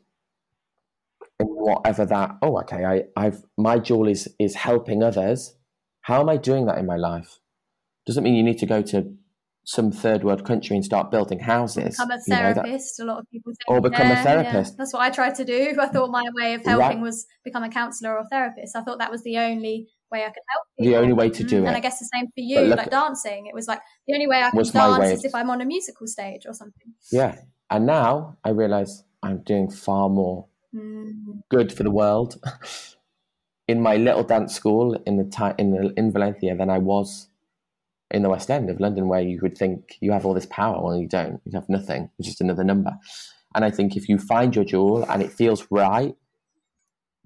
and whatever that oh okay I, I've my jewel is is helping others. How am I doing that in my life? Doesn't mean you need to go to some third world country and start building houses. Become a therapist. You know, that, a lot of people think. Or become yeah, a therapist. Yeah. That's what I tried to do. I thought my way of helping right. was become a counsellor or therapist. I thought that was the only way I could help people. The only way to do it. And I guess the same for you, like dancing. It was like the only way I can dance is if I'm on a musical stage or something. Yeah. And now I realize I'm doing far more mm. good for the world in my little dance school in the ti- in the, in Valencia than I was in the West End of London, where you would think you have all this power. Well, you don't. You have nothing. It's just another number. And I think if you find your jewel and it feels right,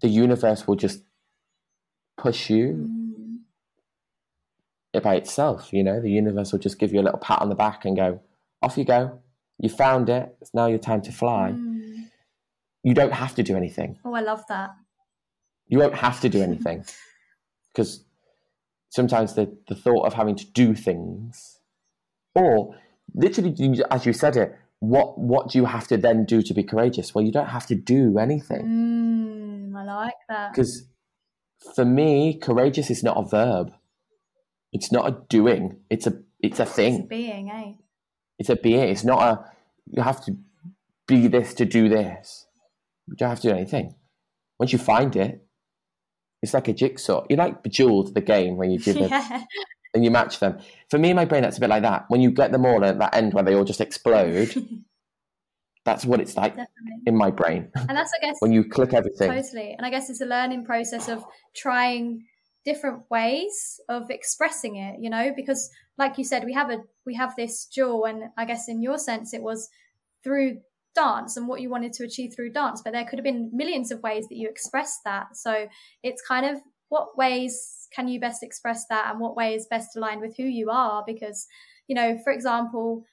the universe will just push you mm. by itself. You know, the universe will just give you a little pat on the back and go, off you go. You found it. It's now your time to fly. Mm. You don't have to do anything. Oh, I love that. You won't have to do anything because sometimes the, the thought of having to do things, or literally, as you said it, what what do you have to then do to be courageous? Well, you don't have to do anything. Mm, I like that because for me, courageous is not a verb. It's not a doing. It's a it's a thing. It's a being, eh? It's a being. It's not a you have to be this to do this. You don't have to do anything. Once you find it, it's like a jigsaw. You like Bejeweled, the game when you give yeah. it and you match them. For me, in my brain, that's a bit like that. When you get them all at that end where they all just explode, That's what it's like Definitely. in my brain. And that's, I guess, when you click everything. Totally. And I guess it's a learning process of trying different ways of expressing it, you know, because like you said, we have a, we have this jewel. And I guess in your sense, it was through dance and what you wanted to achieve through dance, but there could have been millions of ways that you expressed that. So it's kind of what ways can you best express that and what way is best aligned with who you are? Because, you know, for example,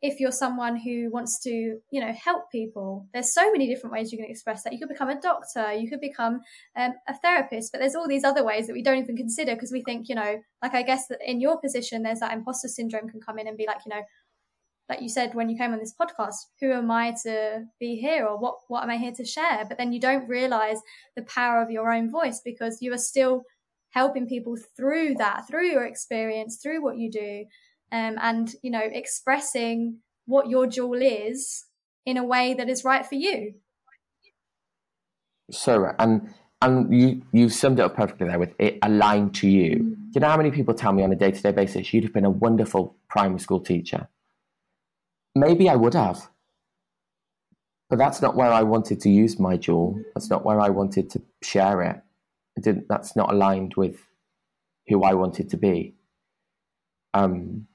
if you're someone who wants to, you know, help people, there's so many different ways you can express that. You could become a doctor, you could become um, a therapist, but there's all these other ways that we don't even consider because we think, you know, like I guess that in your position, there's that imposter syndrome can come in and be like, you know, like you said when you came on this podcast, who am I to be here or what, what am I here to share? But then you don't realize the power of your own voice because you are still helping people through that, through your experience, through what you do, um, and, you know, expressing what your jewel is in a way that is right for you. So, and and you you summed it up perfectly there with it aligned to you. Mm. Do you know how many people tell me on a day to day basis you'd have been a wonderful primary school teacher? Maybe I would have, but that's not where I wanted to use my jewel. That's not where I wanted to share it. it didn't. That's not aligned with who I wanted to be. Um,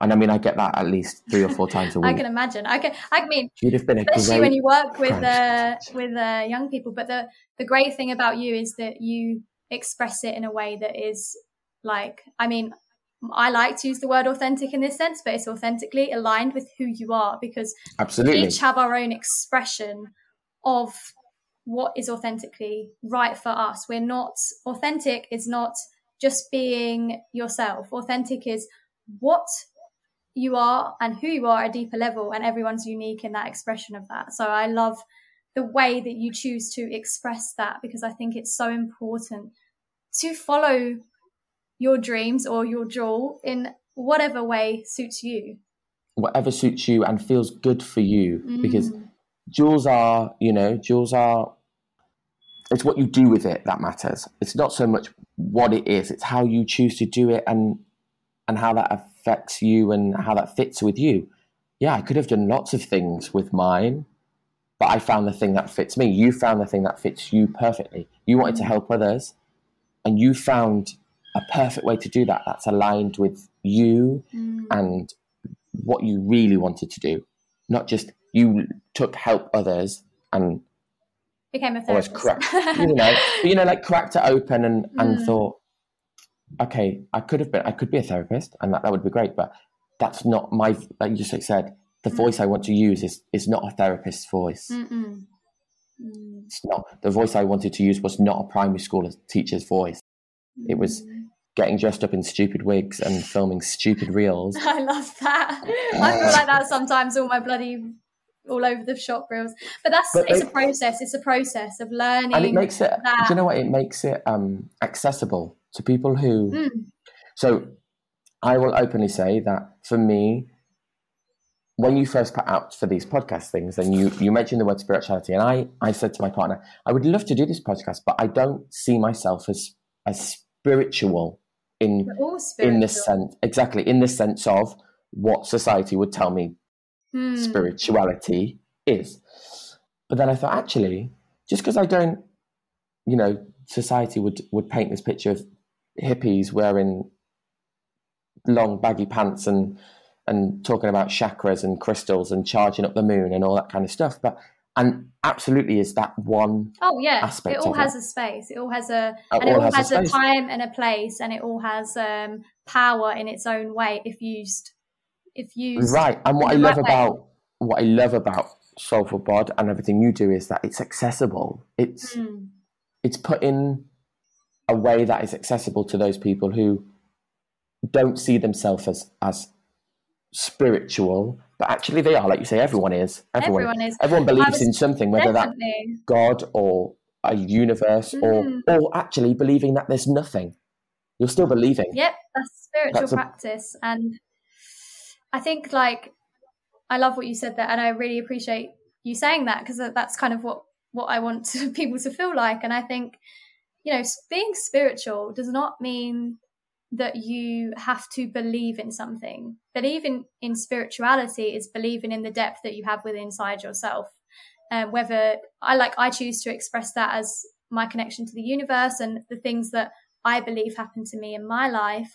and I mean, I get that at least three or four times a week. I can imagine. I can. I mean, you'd have been especially when you work with uh, with uh, young people. But the the great thing about you is that you express it in a way that is like. I mean, I like to use the word authentic in this sense, but it's authentically aligned with who you are because absolutely each have our own expression of what is authentically right for us. We're not authentic is not just being yourself. Authentic is what you are and who you are at a deeper level and everyone's unique in that expression of that. So i love the way that you choose to express that because i think it's so important to follow your dreams or your jewel in whatever way suits you. Whatever suits you and feels good for you mm. because jewels are you know jewels are it's what you do with it that matters. It's not so much what it is it's how you choose to do it and and how that affects you and how that fits with you. Yeah, I could have done lots of things with mine, but I found the thing that fits me. You found the thing that fits you perfectly. You wanted to help others, and you found a perfect way to do that that's aligned with you mm. and what you really wanted to do. Not just you took help others and became a therapist. Cracked, you know, you know, like cracked it open and, and mm. thought, okay, I could have been, I could be a therapist, and that, that would be great, but that's not my, like you just said, the mm. voice I want to use is is not a therapist's voice. Mm. It's not the voice I wanted to use was not a primary school teacher's voice. It was mm. getting dressed up in stupid wigs and filming stupid reels. I love that. I feel like that sometimes. All my bloody all over the shop reels. But that's but it's a process. It's a process of learning. And it makes it. That. Do you know what? It makes it um, accessible to people who. Mm. So, I will openly say that for me, when you first put out for these podcast things, then you you mentioned the word spirituality, and I I said to my partner, I would love to do this podcast, but I don't see myself as as spiritual in spiritual. in this sense exactly in the sense of what society would tell me mm. spirituality is. But then I thought, actually, just because I don't, you know, society would would paint this picture of hippies wearing long baggy pants and and talking about chakras and crystals and charging up the moon and all that kind of stuff. But and absolutely is that one oh yeah aspect it all has it. a space it all has a it and it all has, has a, a, time and a place and it all has um, power in its own way if used if used right and what i love right about way. what i love about soulful bod and everything you do is that it's accessible it's mm. it's put in a way that is accessible to those people who don't see themselves as as spiritual, but actually they are. Like you say, everyone is. Everyone, everyone is. Everyone believes in something, whether that's God or a universe, mm. or or actually believing that there's nothing. You're still believing. Yep, that's spiritual that's practice, a... and I think like I love what you said there, and I really appreciate you saying that because that's kind of what what I want to, people to feel like, and I think you know, being spiritual does not mean that you have to believe in something. Believing in spirituality is believing in the depth that you have within inside yourself. Um, whether I like, I choose to express that as my connection to the universe and the things that I believe happen to me in my life,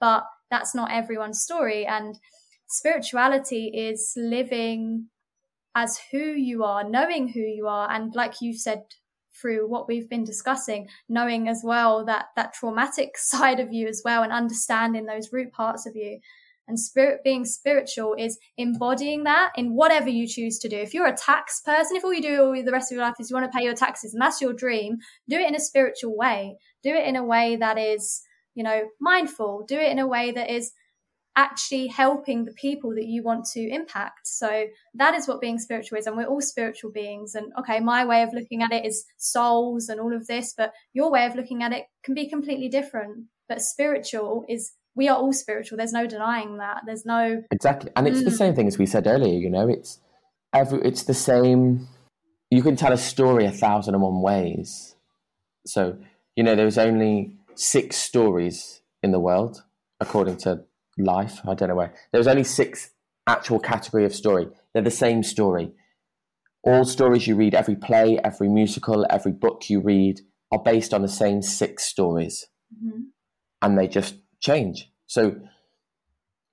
but that's not everyone's story. And spirituality is living as who you are, knowing who you are, and like you said through what we've been discussing, knowing as well that that traumatic side of you as well and understanding those root parts of you. And spirit being spiritual is embodying that in whatever you choose to do. If you're a tax person, if all you do all the rest of your life is you want to pay your taxes and that's your dream, do it in a spiritual way. Do it in a way that is, you know, mindful. Do it in a way that is actually helping the people that you want to impact. So that is what being spiritual is. And we're all spiritual beings. And okay, my way of looking at it is souls and all of this, but your way of looking at it can be completely different. But spiritual is we are all spiritual. There's no denying that. There's no exactly, and it's mm. the same thing as we said earlier. You know, it's every it's the same. You can tell a story a thousand and one ways. So you know, there's only six stories in the world according to life. I don't know where. There's only six actual category of story. They're the same story. All stories you read, every play, every musical, every book you read, are based on the same six stories, mm-hmm. and they just change. So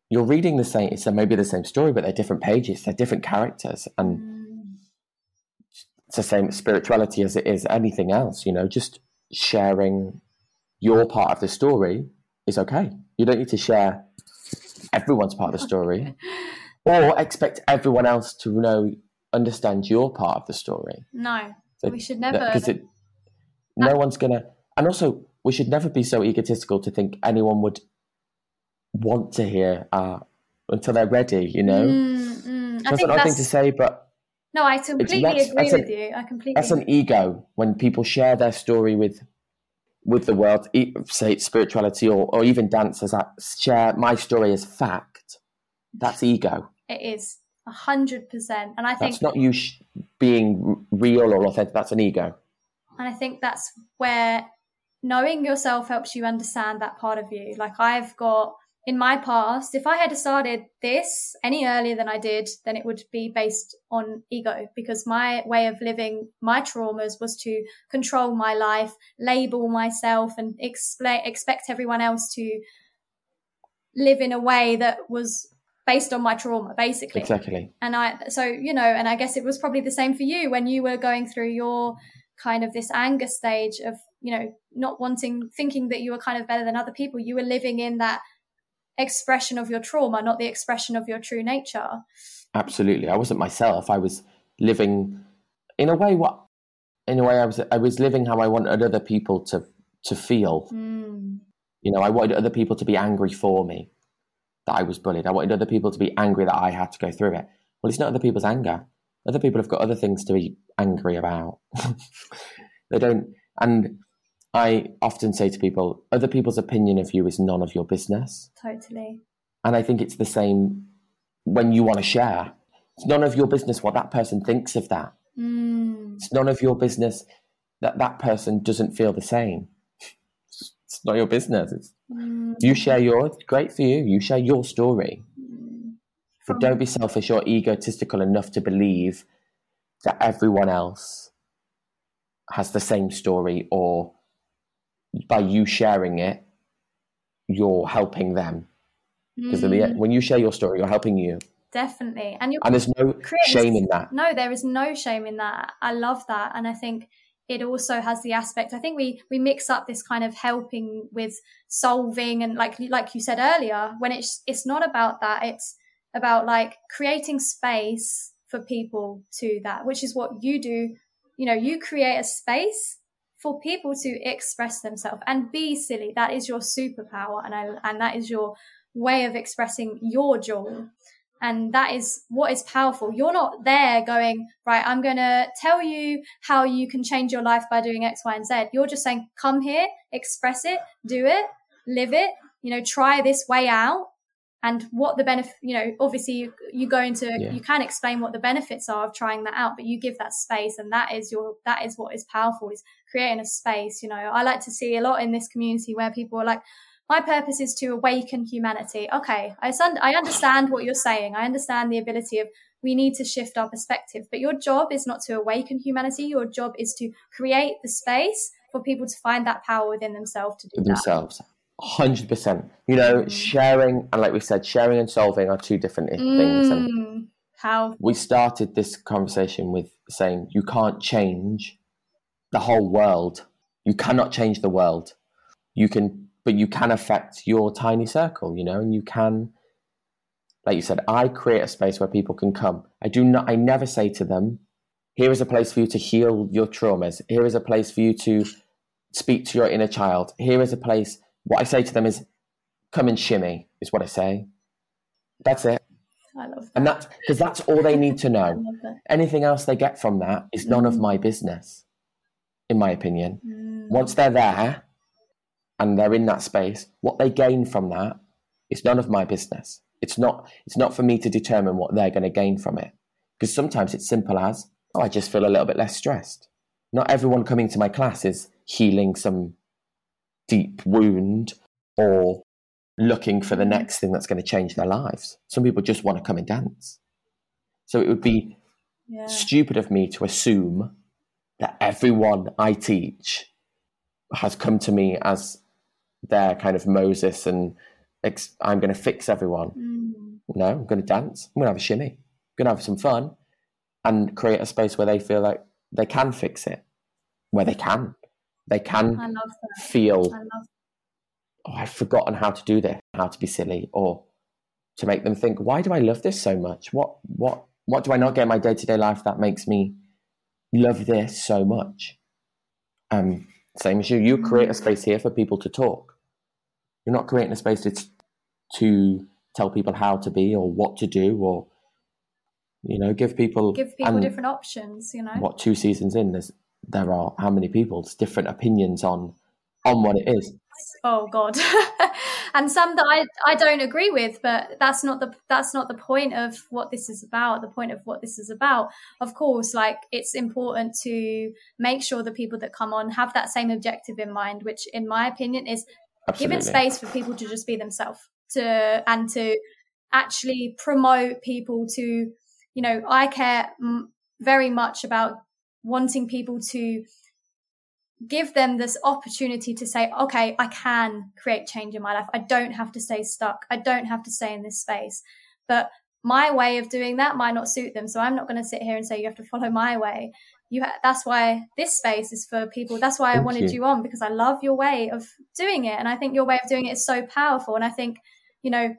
you're reading the same. It's maybe the same story, but they're different pages. They're different characters, and mm. it's the same spirituality as it is anything else. You know, just sharing your part of the story is okay. You don't need to share everyone's part of the story or expect everyone else to know understand your part of the story. No, so, we should never. Because it, no one's gonna, and also we should never be so egotistical to think anyone would want to hear uh, until they're ready. You know, mm, mm. that's an odd thing to say, but no, I completely agree with you. I completely. That's an ego when people share their story with with the world, say spirituality or, or even dance, as I share my story as fact, that's ego. It is a hundred percent, and I think that's not you sh- being real or authentic. That's an ego. And I think that's where knowing yourself helps you understand that part of you. Like I've got in my past, if I had started this any earlier than I did, then it would be based on ego because my way of living my traumas was to control my life, label myself and explain, expect everyone else to live in a way that was based on my trauma, basically. Exactly. And I, so, you know, and I guess it was probably the same for you when you were going through your kind of this anger stage of, you know, not wanting, thinking that you were kind of better than other people. You were living in that expression of your trauma, not the expression of your true nature. Absolutely. I wasn't myself. I was living in a way what in a way I was I was living how I wanted other people to to feel. Mm. You know, I wanted other people to be angry for me that I was bullied. I wanted other people to be angry that I had to go through it. Well, it's not other people's anger. Other people have got other things to be angry about. they don't and I often say to people, other people's opinion of you is none of your business. Totally. And I think it's the same when you want to share. It's none of your business what that person thinks of that. Mm. It's none of your business that that person doesn't feel the same. It's not your business. Mm. You share yours, great for you. You share your story. Mm. But don't be selfish or egotistical enough to believe that everyone else has the same story or by you sharing it, you're helping them. Because mm. when you share your story, you're helping you. Definitely. And, and there's no shame in that. No, there is no shame in that. I love that. And I think it also has the aspect i think we we mix up this kind of helping with solving and like like you said earlier when it's it's not about that it's about like creating space for people to that which is what you do you know you create a space for people to express themselves and be silly. That is your superpower, and I, and that is your way of expressing your joy. And that is what is powerful. You're not there going, right, I'm going to tell you how you can change your life by doing X, Y, and Z. You're just saying, come here, express it, do it, live it, you know, try this way out and what the benefit you know obviously you, you go into yeah. you can explain what the benefits are of trying that out but you give that space and that is your that is what is powerful is creating a space you know. I like to see a lot in this community where people are like my purpose is to awaken humanity. Okay i, I understand what you're saying. I understand the ability of we need to shift our perspective but your job is not to awaken humanity. Your job is to create the space for people to find that power within themselves to do themselves Hundred percent. You know, mm. sharing and like we said, sharing and solving are two different mm. things. And How we started this conversation with saying you can't change the whole world. You cannot change the world. You can, but you can affect your tiny circle. You know, and you can, like you said, I create a space where people can come. I do not. I never say to them, "Here is a place for you to heal your traumas. Here is a place for you to." Speak to your inner child. Here is a place what I say to them is, come and shimmy, is what I say. That's it. I love that. And that's because that's all they need to know. Anything else they get from that is none of my business, in my opinion. Mm. Once they're there and they're in that space, what they gain from that is none of my business. It's not it's not for me to determine what they're going to gain from it. Because sometimes it's simple as, oh, I just feel a little bit less stressed. Not everyone coming to my class is healing some deep wound or looking for the next thing that's going to change their lives. Some people just want to come and dance. So it would be Yeah. stupid of me to assume that everyone I teach has come to me as their kind of Moses and ex- I'm going to fix everyone. Mm. No, I'm going to dance. I'm going to have a shimmy. I'm going to have some fun and create a space where they feel like they can fix it, where they can. They can feel, I oh, I've forgotten how to do this, how to be silly, or to make them think, why do I love this so much? What, what, what do I not get in my day to day life that makes me love this so much? Um, same as you, you create a space here for people to talk. You're not creating a space to, to tell people how to be or what to do or, you know, give people, give people different options, you know. what two seasons in, there's, there are how many people's different opinions on, on what it is. Oh God, and some that I I don't agree with, but that's not the that's not the point of what this is about. The point of what this is about, of course, like it's important to make sure the people that come on have that same objective in mind, which, in my opinion, is Absolutely. giving space for people to just be themselves to and to actually promote people to you know i care m- very much about wanting people to give them this opportunity to say okay i can create change in my life. I don't have to stay stuck. I don't have to stay in this space. But my way of doing that might not suit them. So i'm not going to sit here and say you have to follow my way. You ha- that's why this space is for people. That's why i wanted you. you on because i love your way of doing it and i think your way of doing it is so powerful. And i think you know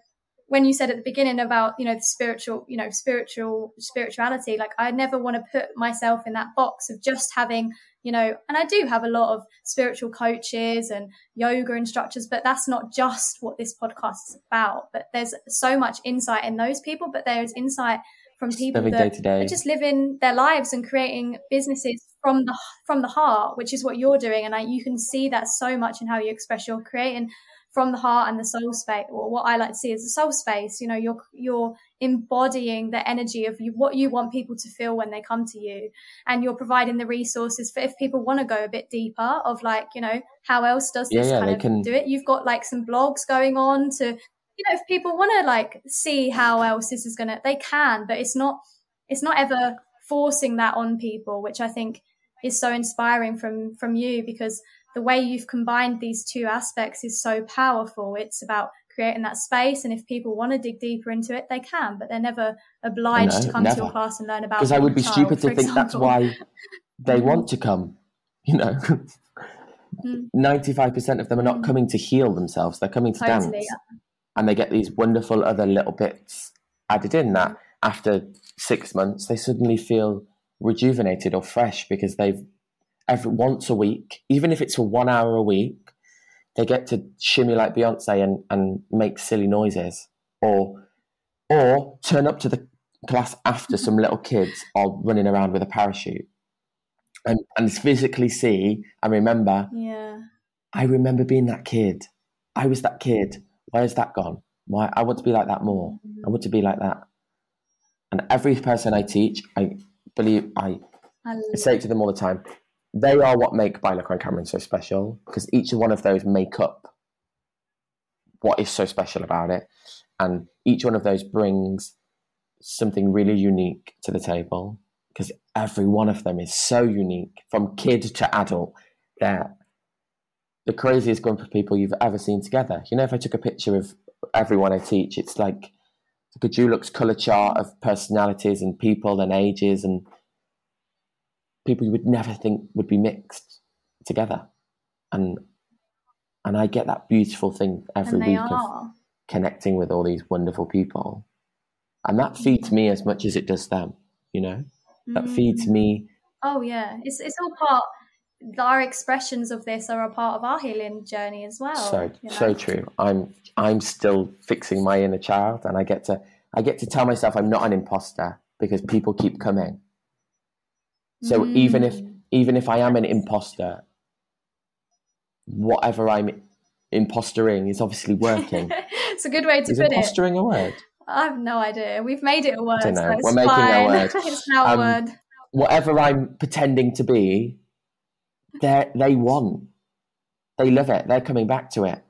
when you said at the beginning about you know the spiritual you know spiritual spirituality like i never want to put myself in that box of just having you know and i do have a lot of spiritual coaches and yoga instructors but that's not just what this podcast is about but there's so much insight in those people but there's insight from people that day day. are just living their lives and creating businesses from the from the heart which is what you're doing and I, you can see that so much in how you express you're creating from the heart and the soul space or what i like to see as the soul space you know you're you're embodying the energy of you, what you want people to feel when they come to you. And you're providing the resources for if people want to go a bit deeper of like you know how else does this yeah, kind of can- do it? You've got like some blogs going on to you know if people want to like see how else this is gonna they can but it's not it's not ever forcing that on people which i think is so inspiring from from you because the way you've combined these two aspects is so powerful it's about creating that space and if people want to dig deeper into it they can but they're never obliged No, to come to your class and learn about it. Because I would be child, stupid to think that's why they Mm. want to come. You know, Mm. 95% of them are not Mm. coming to heal themselves, they're coming to Totally, dance. And they get these wonderful other little bits added in that after six months, they suddenly feel rejuvenated or fresh because they've every once a week, even if it's for one hour a week, they get to shimmy like Beyonce and, and make silly noises. Or or turn up to the class after some little kids are running around with a parachute. And and physically see and remember, yeah I remember being that kid. I was that kid. Where's that gone? Why I want to be like that more. Mm-hmm. I want to be like that. And every person I teach, I believe I I I say it to them all the time. They are what make Baila con Cameron so special because each one of those make up what is so special about it, and each one of those brings something really unique to the table because every one of them is so unique from kid to adult. They're the craziest group of people you've ever seen together. You know, if I took a picture of everyone I teach, it's like like a Dulux color chart of personalities and people and ages and people you would never think would be mixed together. And and I get that beautiful thing every week of connecting with all these wonderful people. And that feeds me as much as it does them, you know? That feeds Mm. me Oh yeah, it's it's all part. Our expressions of this are a part of our healing journey as well. so you know? so true. I'm I'm still fixing my inner child, and I get to I get to tell myself I'm not an imposter because people keep coming. So mm. even if mm. even if I am an imposter, whatever I'm impostering is obviously working. it's a good way to is put impostering it. Impostering a word? I have no idea. We've made it a word. I don't know. So We're making fine. a word. it's now um, a word. Whatever I'm pretending to be, they they want. They love it. They're coming back to it.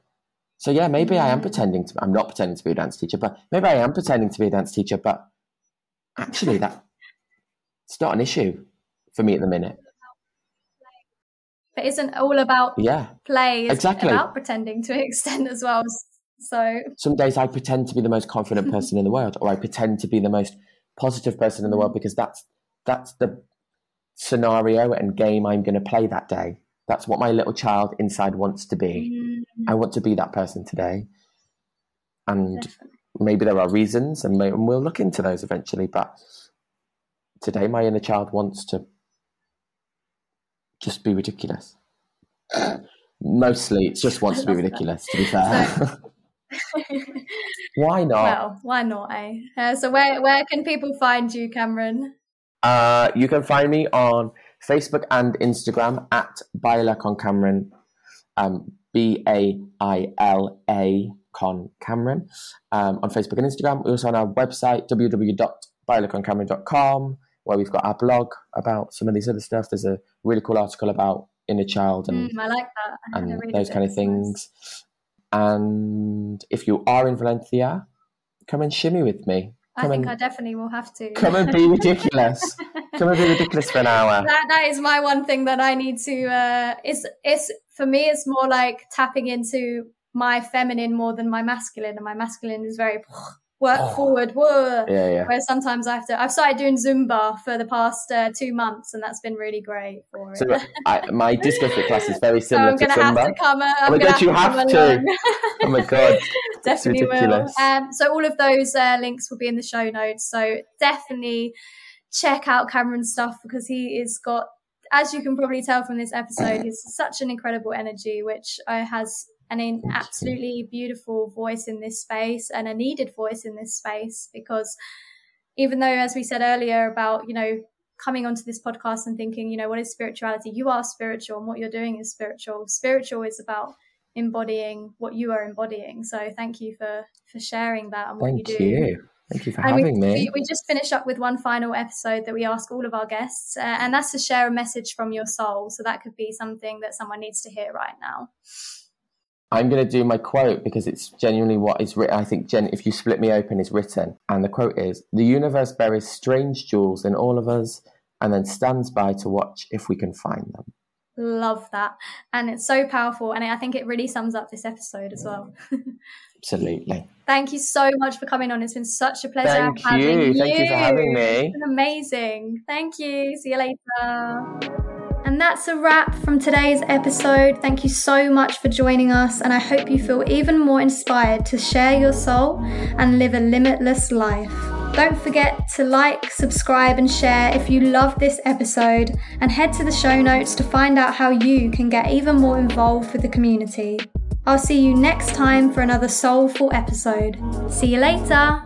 So yeah, maybe I am mm. pretending to. I'm not pretending to be a dance teacher, but maybe I am pretending to be a dance teacher. But actually, that it's not an issue for me at the minute. But isn't all about yeah play? exactly about pretending to an extent as well. So some days I pretend to be the most confident person in the world, or I pretend to be the most positive person in the world because that's that's the scenario and game I'm going to play that day. That's what my little child inside wants to be. Mm. I want to be that person today, and Definitely. maybe there are reasons, and, may, and we'll look into those eventually. But today, my inner child wants to just be ridiculous. Mostly, it just wants to be ridiculous. To be fair. why not? Well, why not, eh? Uh, so where where can people find you, Cameron? Uh, you can find me on Facebook and Instagram at Baila con Cameron, um, B A I L A con Cameron. Um, on Facebook and Instagram. We also on our website www.bailaconcameron.com where we've got our blog about some of these other stuff. There's a really cool article about inner child and mm, I like that. I and those kind of things. And if you are in Valencia, come and shimmy with me. Come I think and, I definitely will have to. Come and be ridiculous. come and be ridiculous for an hour. That that is my one thing that I need to. Uh, it's it's for me. It's more like tapping into my feminine more than my masculine, and my masculine is very work oh. forward. Whoa. Yeah, yeah. Where sometimes I have to. I've started doing Zumba for the past uh, two months, and that's been really great for it. So I, my disco fit class is very similar so I'm to Zumba. Have to come, uh, I'm oh my god, you have to! oh my god, definitely will. Um, so all of those uh, links will be in the show notes. So definitely check out Cameron's stuff because he is got. As you can probably tell from this episode, he's such an incredible energy, which uh, has an absolutely beautiful voice in this space and a needed voice in this space because even though as we said earlier about you know coming onto this podcast and thinking you know what is spirituality you are spiritual and what you're doing is spiritual spiritual is about embodying what you are embodying so thank you for for sharing that and what thank you do you. Thank you for and having we, me. We, just finished up with one final episode that we ask all of our guests, uh, and that's to share a message from your soul. So that could be something that someone needs to hear right now. I'm going to do my quote because it's genuinely what is written. I think, Jen, if you split me open, is written. And the quote is The universe buries strange jewels in all of us and then stands by to watch if we can find them. Love that. And it's so powerful. And I think it really sums up this episode as well. Absolutely. Thank you so much for coming on. It's been such a pleasure Thank having you. you. Thank you for having me. It's been amazing. Thank you. See you later. And that's a wrap from today's episode. Thank you so much for joining us, and I hope you feel even more inspired to share your soul and live a limitless life. Don't forget to like, subscribe, and share if you love this episode, and head to the show notes to find out how you can get even more involved with the community. I'll see you next time for another soulful episode. See you later!